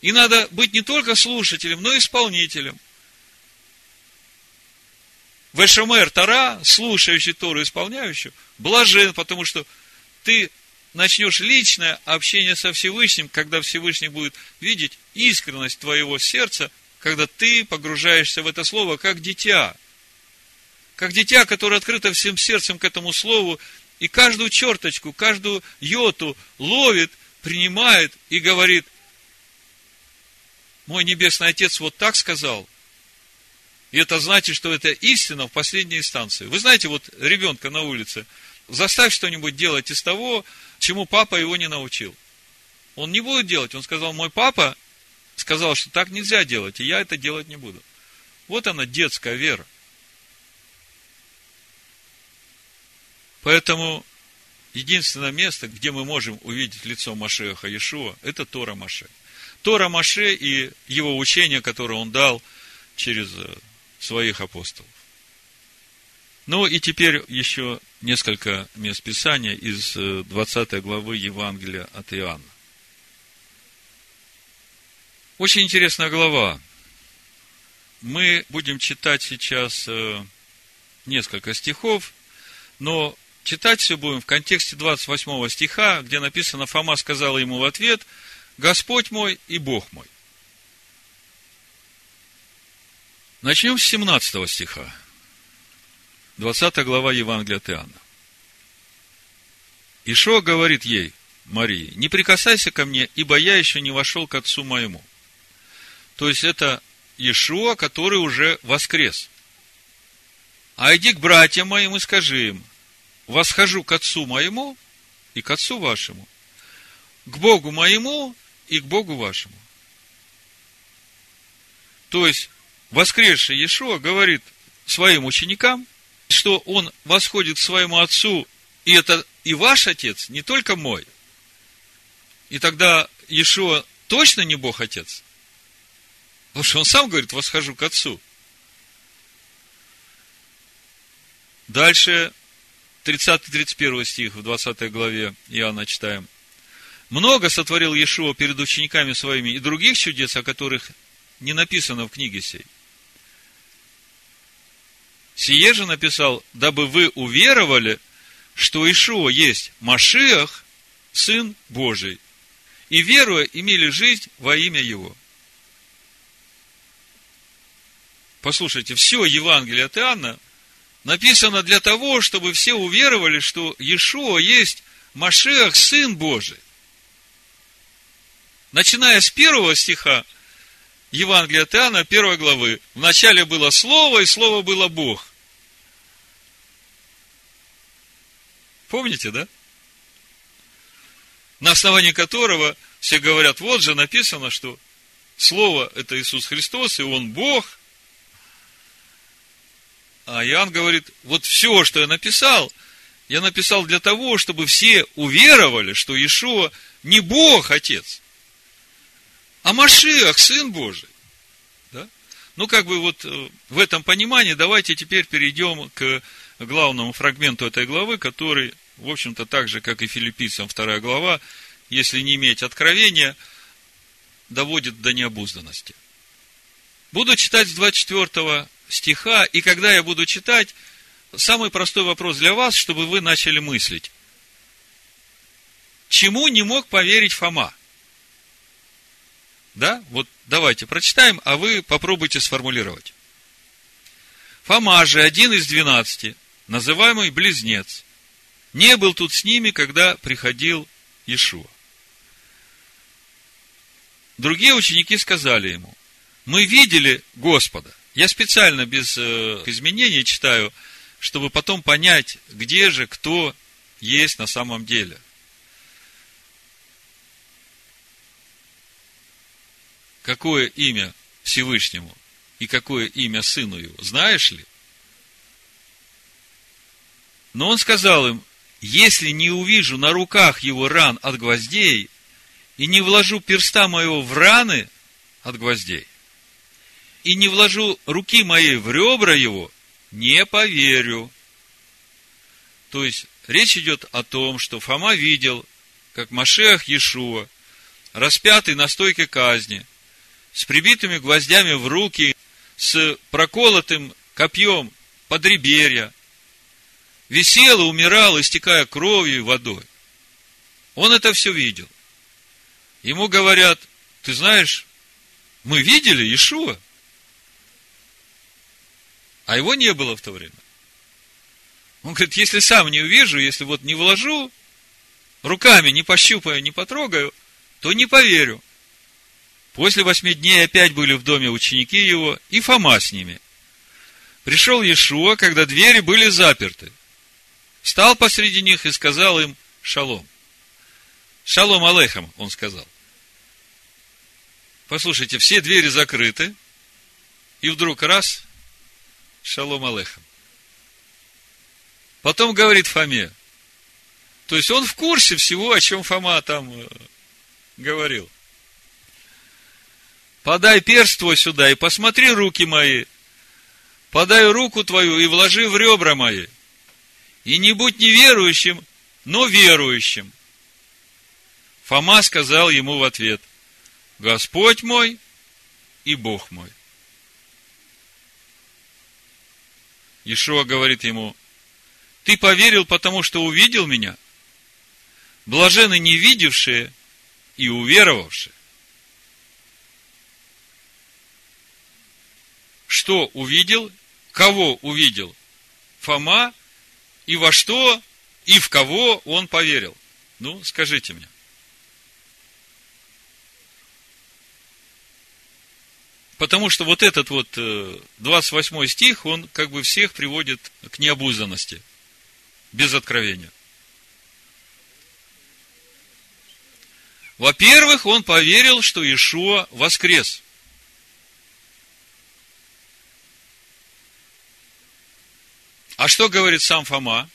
И надо быть не только слушателем, но и исполнителем. Вешамер Тора, слушающий Тору, исполняющий, блажен, потому что ты начнешь личное общение со Всевышним, когда Всевышний будет видеть искренность твоего сердца, когда ты погружаешься в это слово как дитя. Как дитя, которое открыто всем сердцем к этому слову и каждую черточку, каждую йоту ловит, принимает и говорит, мой небесный отец вот так сказал, и это значит, что это истина в последней инстанции. Вы знаете, вот ребенка на улице, заставь что-нибудь делать из того, чему папа его не научил. Он не будет делать. Он сказал, мой папа сказал, что так нельзя делать, и я это делать не буду. Вот она, детская вера. Поэтому единственное место, где мы можем увидеть лицо Машеха Иешуа, это Тора Маше. Тора Маше и его учение, которое он дал через э, своих апостолов. Ну и теперь еще несколько мест Писания из 20 э, главы Евангелия от Иоанна. Очень интересная глава. Мы будем читать сейчас э, несколько стихов, но читать все будем в контексте 28 стиха, где написано, Фома сказал ему в ответ, Господь мой и Бог мой. Начнем с 17 стиха. 20 глава Евангелия от Иоанна. Ишо говорит ей, Марии, не прикасайся ко мне, ибо я еще не вошел к отцу моему. То есть это Иешуа, который уже воскрес. А иди к братьям моим и скажи им, восхожу к отцу моему и к отцу вашему, к Богу моему и к Богу вашему. То есть, воскресший Иешуа говорит своим ученикам, что он восходит к своему отцу, и это и ваш отец, не только мой. И тогда Иешуа точно не Бог Отец. Потому что он сам говорит, восхожу к Отцу. Дальше 30-31 стих в 20 главе Иоанна читаем. Много сотворил Иешуа перед учениками своими и других чудес, о которых не написано в книге сей. Сие же написал, дабы вы уверовали, что Ишуа есть Машиах, Сын Божий, и веруя имели жизнь во имя Его. Послушайте, все Евангелие от Иоанна написано для того, чтобы все уверовали, что Иешуа есть Машех, Сын Божий. Начиная с первого стиха Евангелия от Иоанна, первой главы. Вначале было Слово, и Слово было Бог. Помните, да? на основании которого все говорят, вот же написано, что Слово – это Иисус Христос, и Он Бог. А Иоанн говорит, вот все, что я написал, я написал для того, чтобы все уверовали, что Иешуа не Бог Отец, а Машиах, Сын Божий. Да? Ну, как бы вот э, в этом понимании давайте теперь перейдем к главному фрагменту этой главы, который в общем-то, так же, как и филиппийцам вторая глава, если не иметь откровения, доводит до необузданности. Буду читать с 24 стиха, и когда я буду читать, самый простой вопрос для вас, чтобы вы начали мыслить. Чему не мог поверить Фома? Да? Вот давайте прочитаем, а вы попробуйте сформулировать. Фома же один из двенадцати, называемый близнец, не был тут с ними, когда приходил Иешуа. Другие ученики сказали ему, мы видели Господа. Я специально без э, изменений читаю, чтобы потом понять, где же кто есть на самом деле. Какое имя Всевышнему и какое имя Сыну Его, знаешь ли? Но он сказал им, если не увижу на руках его ран от гвоздей, и не вложу перста моего в раны от гвоздей, и не вложу руки моей в ребра его, не поверю. То есть, речь идет о том, что Фома видел, как Машех Иешуа, распятый на стойке казни, с прибитыми гвоздями в руки, с проколотым копьем под реберья, висел и умирал, истекая кровью и водой. Он это все видел. Ему говорят, ты знаешь, мы видели Иешуа, а его не было в то время. Он говорит, если сам не увижу, если вот не вложу, руками не пощупаю, не потрогаю, то не поверю. После восьми дней опять были в доме ученики его, и Фома с ними. Пришел Иешуа, когда двери были заперты встал посреди них и сказал им шалом. Шалом алейхам, он сказал. Послушайте, все двери закрыты, и вдруг раз, шалом алейхам. Потом говорит Фоме, то есть он в курсе всего, о чем Фома там э, говорил. Подай перст твой сюда и посмотри руки мои. Подай руку твою и вложи в ребра мои. И не будь неверующим, но верующим. Фома сказал ему в ответ, Господь мой и Бог мой. Ишуа говорит ему, ты поверил, потому что увидел меня? Блажены не видевшие и уверовавшие. Что увидел? Кого увидел? Фома и во что и в кого он поверил? Ну, скажите мне. Потому что вот этот вот 28 э, стих, он как бы всех приводит к необузданности, без откровения. Во-первых, он поверил, что Ишуа воскрес. А что говорит сам Фома?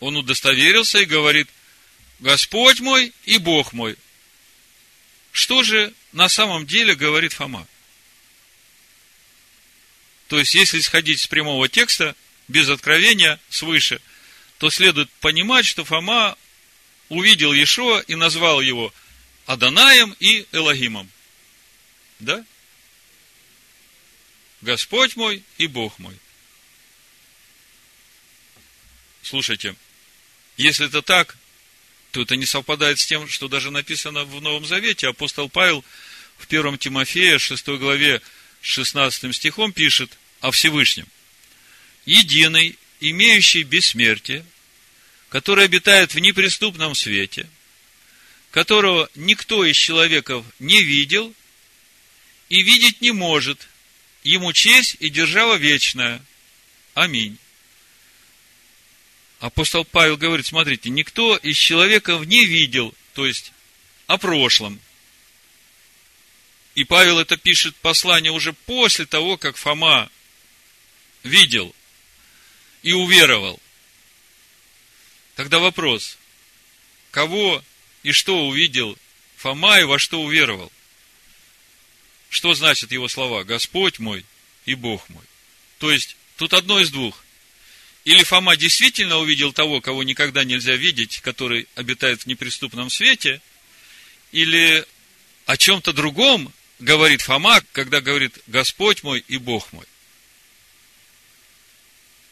Он удостоверился и говорит, Господь мой и Бог мой. Что же на самом деле говорит Фома? То есть, если исходить с прямого текста, без откровения свыше, то следует понимать, что Фома увидел Иешуа и назвал его Аданаем и Элогимом. Да? Господь мой и Бог мой. Слушайте, если это так, то это не совпадает с тем, что даже написано в Новом Завете. Апостол Павел в 1 Тимофея, 6 главе, 16 стихом пишет о Всевышнем. Единый, имеющий бессмертие, который обитает в неприступном свете, которого никто из человеков не видел и видеть не может, ему честь и держава вечная. Аминь апостол Павел говорит, смотрите, никто из человеков не видел, то есть о прошлом. И Павел это пишет послание уже после того, как Фома видел и уверовал. Тогда вопрос, кого и что увидел Фома и во что уверовал? Что значит его слова? Господь мой и Бог мой. То есть, тут одно из двух. Или Фома действительно увидел того, кого никогда нельзя видеть, который обитает в неприступном свете, или о чем-то другом говорит Фома, когда говорит Господь мой и Бог мой.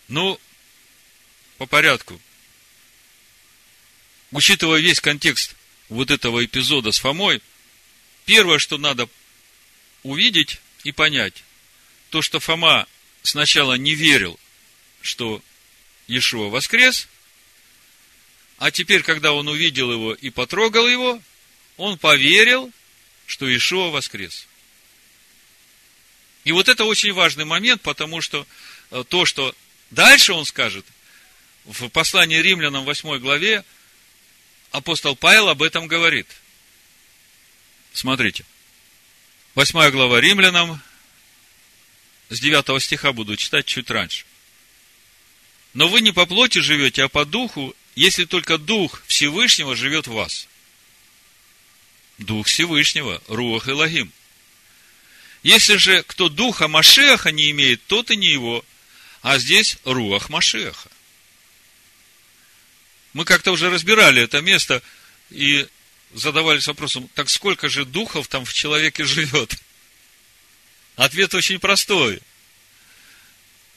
Ну, по порядку. Учитывая весь контекст вот этого эпизода с Фомой, первое, что надо увидеть и понять, то, что Фома сначала не верил, что Иешуа воскрес, а теперь, когда он увидел его и потрогал его, он поверил, что Иешуа воскрес. И вот это очень важный момент, потому что э, то, что дальше он скажет, в послании римлянам 8 главе, апостол Павел об этом говорит. Смотрите. 8 глава римлянам, с 9 стиха буду читать чуть раньше. Но вы не по плоти живете, а по духу, если только Дух Всевышнего живет в вас. Дух Всевышнего, Руах Элогим. Если же кто Духа Машеха не имеет, тот и не его, а здесь Руах Машеха. Мы как-то уже разбирали это место и задавались вопросом, так сколько же духов там в человеке живет? Ответ очень простой.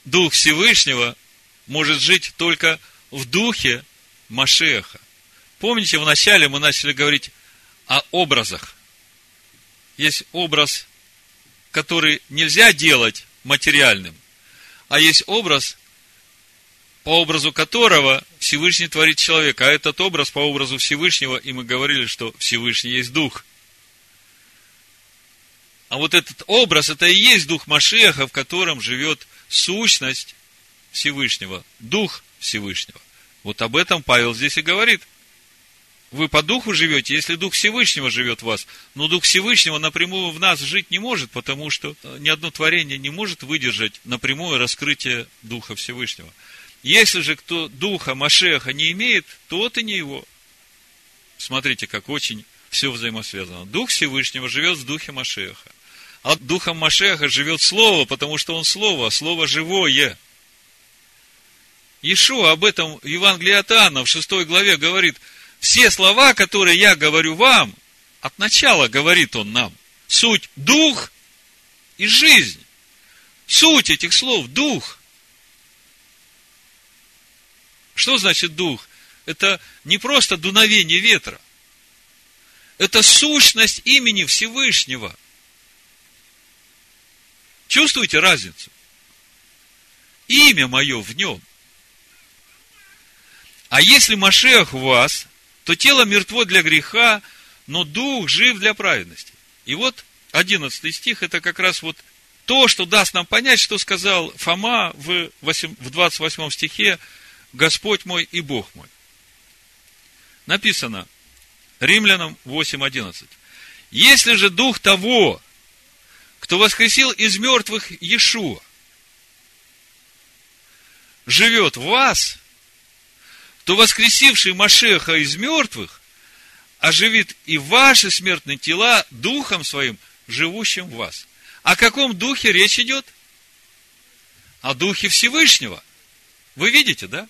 Дух Всевышнего может жить только в духе Машеха. Помните, вначале мы начали говорить о образах. Есть образ, который нельзя делать материальным, а есть образ, по образу которого Всевышний творит человека. А этот образ по образу Всевышнего, и мы говорили, что Всевышний есть Дух. А вот этот образ, это и есть Дух Машеха, в котором живет сущность Всевышнего, Дух Всевышнего. Вот об этом Павел здесь и говорит. Вы по Духу живете, если Дух Всевышнего живет в вас. Но Дух Всевышнего напрямую в нас жить не может, потому что ни одно творение не может выдержать напрямую раскрытие Духа Всевышнего. Если же кто Духа Машеха не имеет, тот и не его. Смотрите, как очень все взаимосвязано. Дух Всевышнего живет в Духе Машеха. А Духом Машеха живет Слово, потому что Он Слово, а Слово живое. Ишуа об этом в Евангелии от Иоанна в 6 главе говорит, все слова, которые я говорю вам, от начала говорит он нам, суть дух и жизнь. Суть этих слов – дух. Что значит дух? Это не просто дуновение ветра. Это сущность имени Всевышнего. Чувствуете разницу? Имя мое в нем. А если Машех в вас, то тело мертво для греха, но дух жив для праведности. И вот 11 стих, это как раз вот то, что даст нам понять, что сказал Фома в 28 стихе, Господь мой и Бог мой. Написано, Римлянам 8.11. Если же дух того, кто воскресил из мертвых Иешуа, живет в вас, то воскресивший Машеха из мертвых оживит и ваши смертные тела духом своим, живущим в вас. О каком духе речь идет? О духе Всевышнего. Вы видите, да?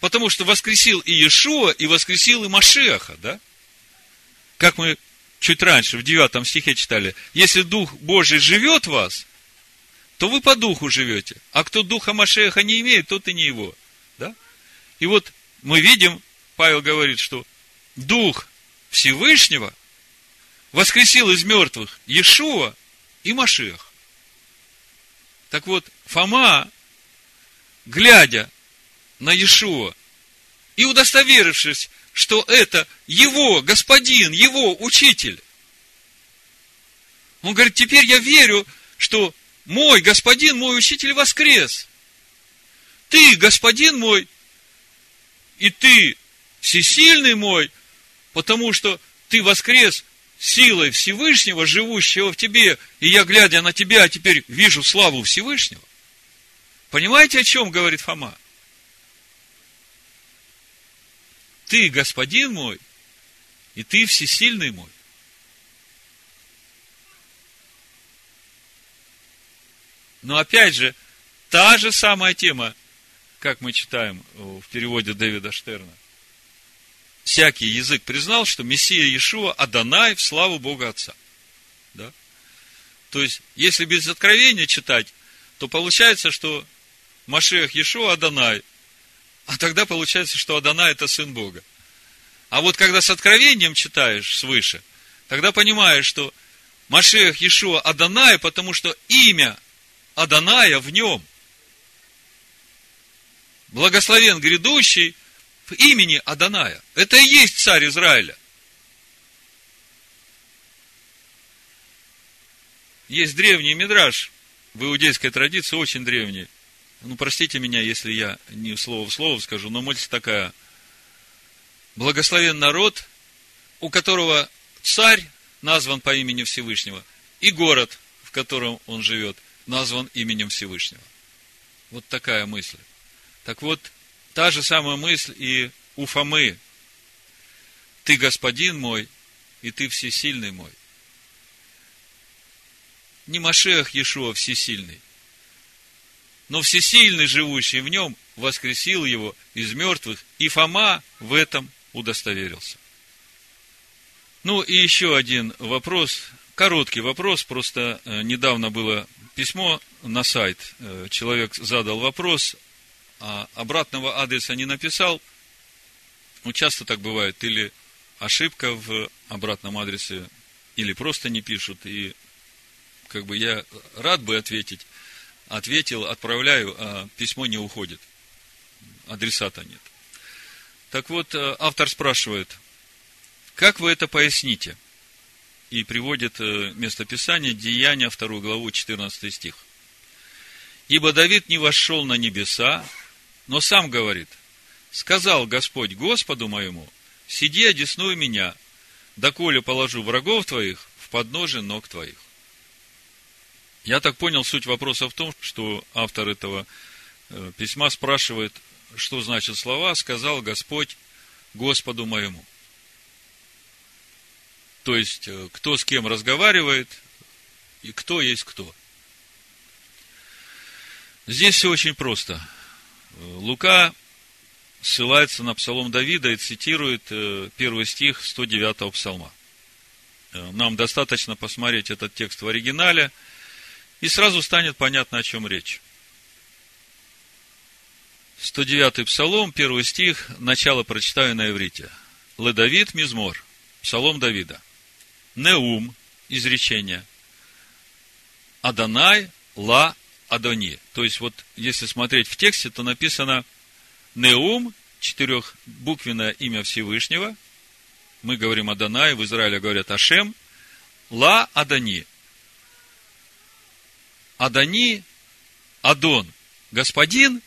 Потому что воскресил и Иешуа, и воскресил и Машеха, да? Как мы чуть раньше, в девятом стихе читали, если Дух Божий живет в вас, то вы по Духу живете. А кто Духа Машеха не имеет, тот и не его. Да? И вот мы видим, Павел говорит, что Дух Всевышнего воскресил из мертвых Иешуа и Машех. Так вот, Фома, глядя на Иешуа и удостоверившись, что это его господин, его учитель, он говорит, теперь я верю, что мой господин, мой учитель воскрес. Ты, господин мой, и ты, всесильный мой, потому что ты воскрес силой Всевышнего, живущего в тебе, и я, глядя на тебя, теперь вижу славу Всевышнего. Понимаете, о чем говорит Фома? Ты господин мой, и ты всесильный мой. Но опять же, та же самая тема, как мы читаем в переводе Дэвида Штерна. Всякий язык признал, что Мессия Иешуа Адонай в славу Бога Отца. Да? То есть, если без откровения читать, то получается, что Машех Иешуа Адонай, а тогда получается, что Адонай это Сын Бога. А вот когда с откровением читаешь свыше, тогда понимаешь, что Машех Иешуа Адонай, потому что имя Аданая в нем. Благословен грядущий в имени Аданая. Это и есть царь Израиля. Есть древний мидраж в иудейской традиции, очень древний. Ну, простите меня, если я не слово в слово скажу, но мысль такая. Благословен народ, у которого царь назван по имени Всевышнего, и город, в котором он живет – назван именем Всевышнего. Вот такая мысль. Так вот, та же самая мысль и у Фомы. Ты господин мой, и ты всесильный мой. Не Машех Иешуа всесильный, но всесильный, живущий в нем, воскресил его из мертвых, и Фома в этом удостоверился. Ну и еще один вопрос, короткий вопрос, просто э, недавно было письмо на сайт, э, человек задал вопрос, а обратного адреса не написал. Ну, часто так бывает, или ошибка в обратном адресе, или просто не пишут, и как бы я рад бы ответить, ответил, отправляю, а письмо не уходит. Адресата нет. Так вот, э, автор спрашивает, как вы это поясните? и приводит э, местописание Деяния, 2 главу, 14 стих. Ибо Давид не вошел на небеса, но сам говорит, сказал Господь Господу моему, сиди одесную меня, доколе положу врагов твоих в подножие ног твоих. Я так понял, суть вопроса в том, что автор этого э, письма спрашивает, что значит слова «сказал Господь Господу моему». То есть, э, кто с кем разговаривает и кто есть кто. Здесь все очень просто. Лука ссылается на псалом Давида и цитирует э, первый стих 109 псалма. Э, нам достаточно посмотреть этот текст в оригинале, И сразу станет понятно, о чем речь. 109-й псалом, первый стих, начало прочитаю на иврите. Ледавид Мизмор, псалом Давида. Неум, изречение. Адонай ла Адони. То есть, вот, если смотреть в тексте, то написано Неум, четырехбуквенное имя Всевышнего. Мы говорим Адонай, в Израиле говорят Ашем. Ла Адони. Адони, Адон, господин,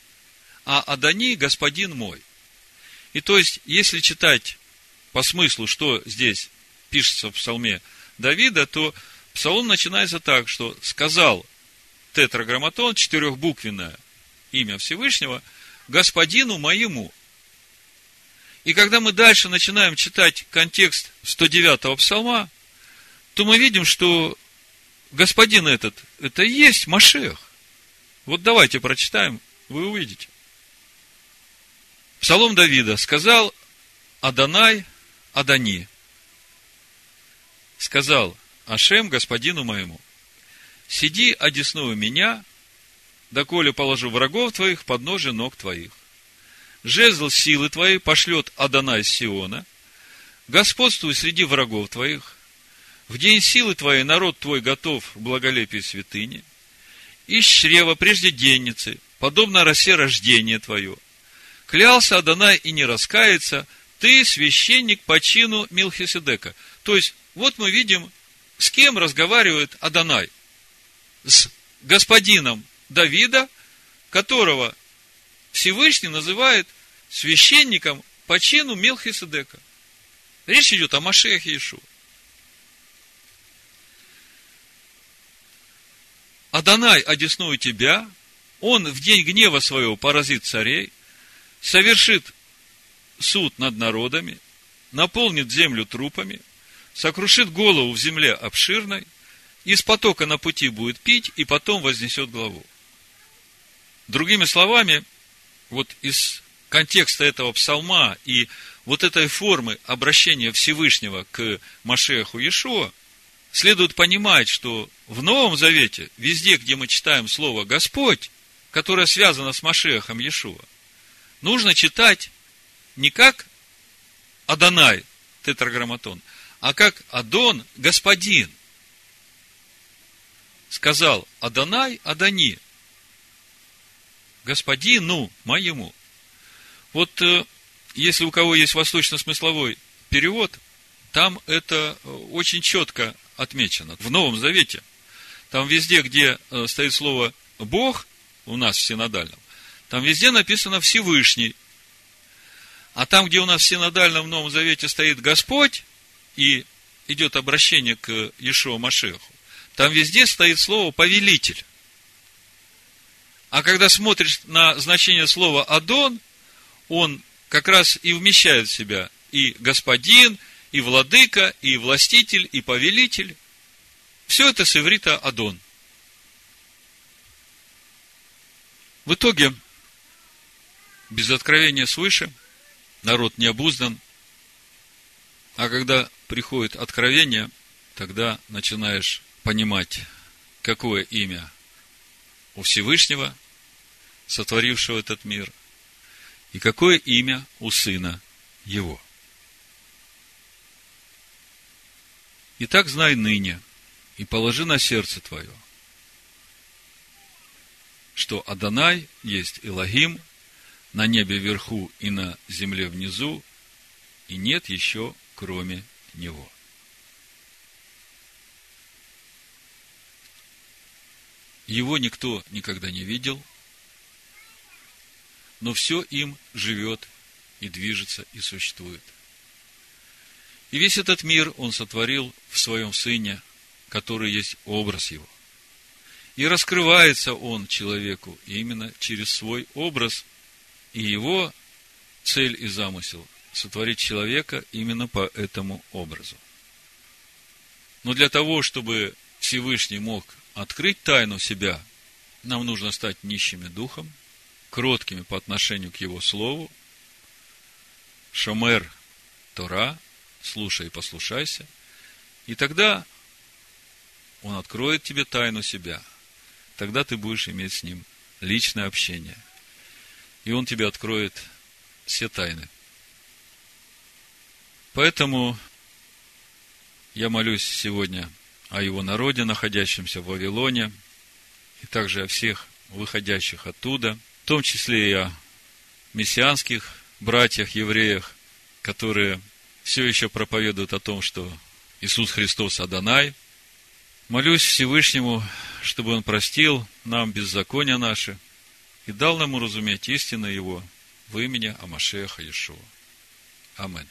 а Адони – господин мой. И то есть, если читать по смыслу, что здесь пишется в псалме Давида, то псалом начинается так, что сказал тетраграмматон, четырехбуквенное имя Всевышнего, господину моему. И когда мы дальше начинаем читать контекст 109-го псалма, то мы видим, что господин этот, это и есть Машех. Вот давайте прочитаем, вы увидите. Псалом Давида сказал Адонай Адани. Сказал Ашем господину моему, сиди одесную меня, доколе положу врагов твоих под ножи ног твоих. Жезл силы твоей пошлет Адонай Сиона, господствуй среди врагов твоих. В день силы твоей народ твой готов в благолепии святыни. Ищ чрева прежде денницы, подобно росе рождения твое – клялся Адонай и не раскается, ты священник по чину Милхиседека. То есть, вот мы видим, с кем разговаривает Адонай. С господином Давида, которого Всевышний называет священником по чину Милхиседека. Речь идет о Машехе Иешуа. Адонай одесную тебя, он в день гнева своего поразит царей, совершит суд над народами, наполнит землю трупами, сокрушит голову в земле обширной, из потока на пути будет пить, и потом вознесет главу. Другими словами, вот из контекста этого псалма и вот этой формы обращения Всевышнего к Машеху Иешуа, следует понимать, что в Новом Завете, везде, где мы читаем слово «Господь», которое связано с Машехом Иешуа, нужно читать не как Адонай, тетраграмматон, а как Адон, господин. Сказал Адонай, Адони, господину моему. Вот э, если у кого есть восточно-смысловой перевод, там это э, очень четко отмечено. В Новом Завете, там везде, где э, стоит слово Бог, у нас в синодальном, там везде написано Всевышний. А там, где у нас в синодальном Новом Завете стоит Господь, и идет обращение к Иешуа Машеху, там везде стоит слово повелитель. А когда смотришь на значение слова Адон, он как раз и вмещает в себя и господин, и владыка, и властитель, и повелитель. Все это с иврита Адон. В итоге, без откровения свыше, народ не обуздан, а когда приходит откровение, тогда начинаешь понимать, какое имя у Всевышнего, сотворившего этот мир, и какое имя у Сына Его. Итак, знай ныне и положи на сердце твое, что Адонай есть Илогим, на небе вверху и на земле внизу, и нет еще кроме Него. Его никто никогда не видел, но все им живет и движется и существует. И весь этот мир Он сотворил в Своем Сыне, который есть образ Его. И раскрывается Он человеку именно через свой образ – и его цель и замысел – сотворить человека именно по этому образу. Но для того, чтобы Всевышний мог открыть тайну себя, нам нужно стать нищими духом, кроткими по отношению к Его Слову, шомер Тора, слушай и послушайся, и тогда Он откроет тебе тайну себя. тогда ты будешь иметь с ним личное общение. И он тебе откроет все тайны. Поэтому я молюсь сегодня о его народе, находящемся в Вавилоне, и также о всех выходящих оттуда, в том числе и о мессианских братьях, евреях, которые все еще проповедуют о том, что Иисус Христос Адонай. Молюсь Всевышнему, чтобы Он простил нам беззакония наши и дал нам уразуметь истину Его в имени Амашеха Иешуа. Аминь.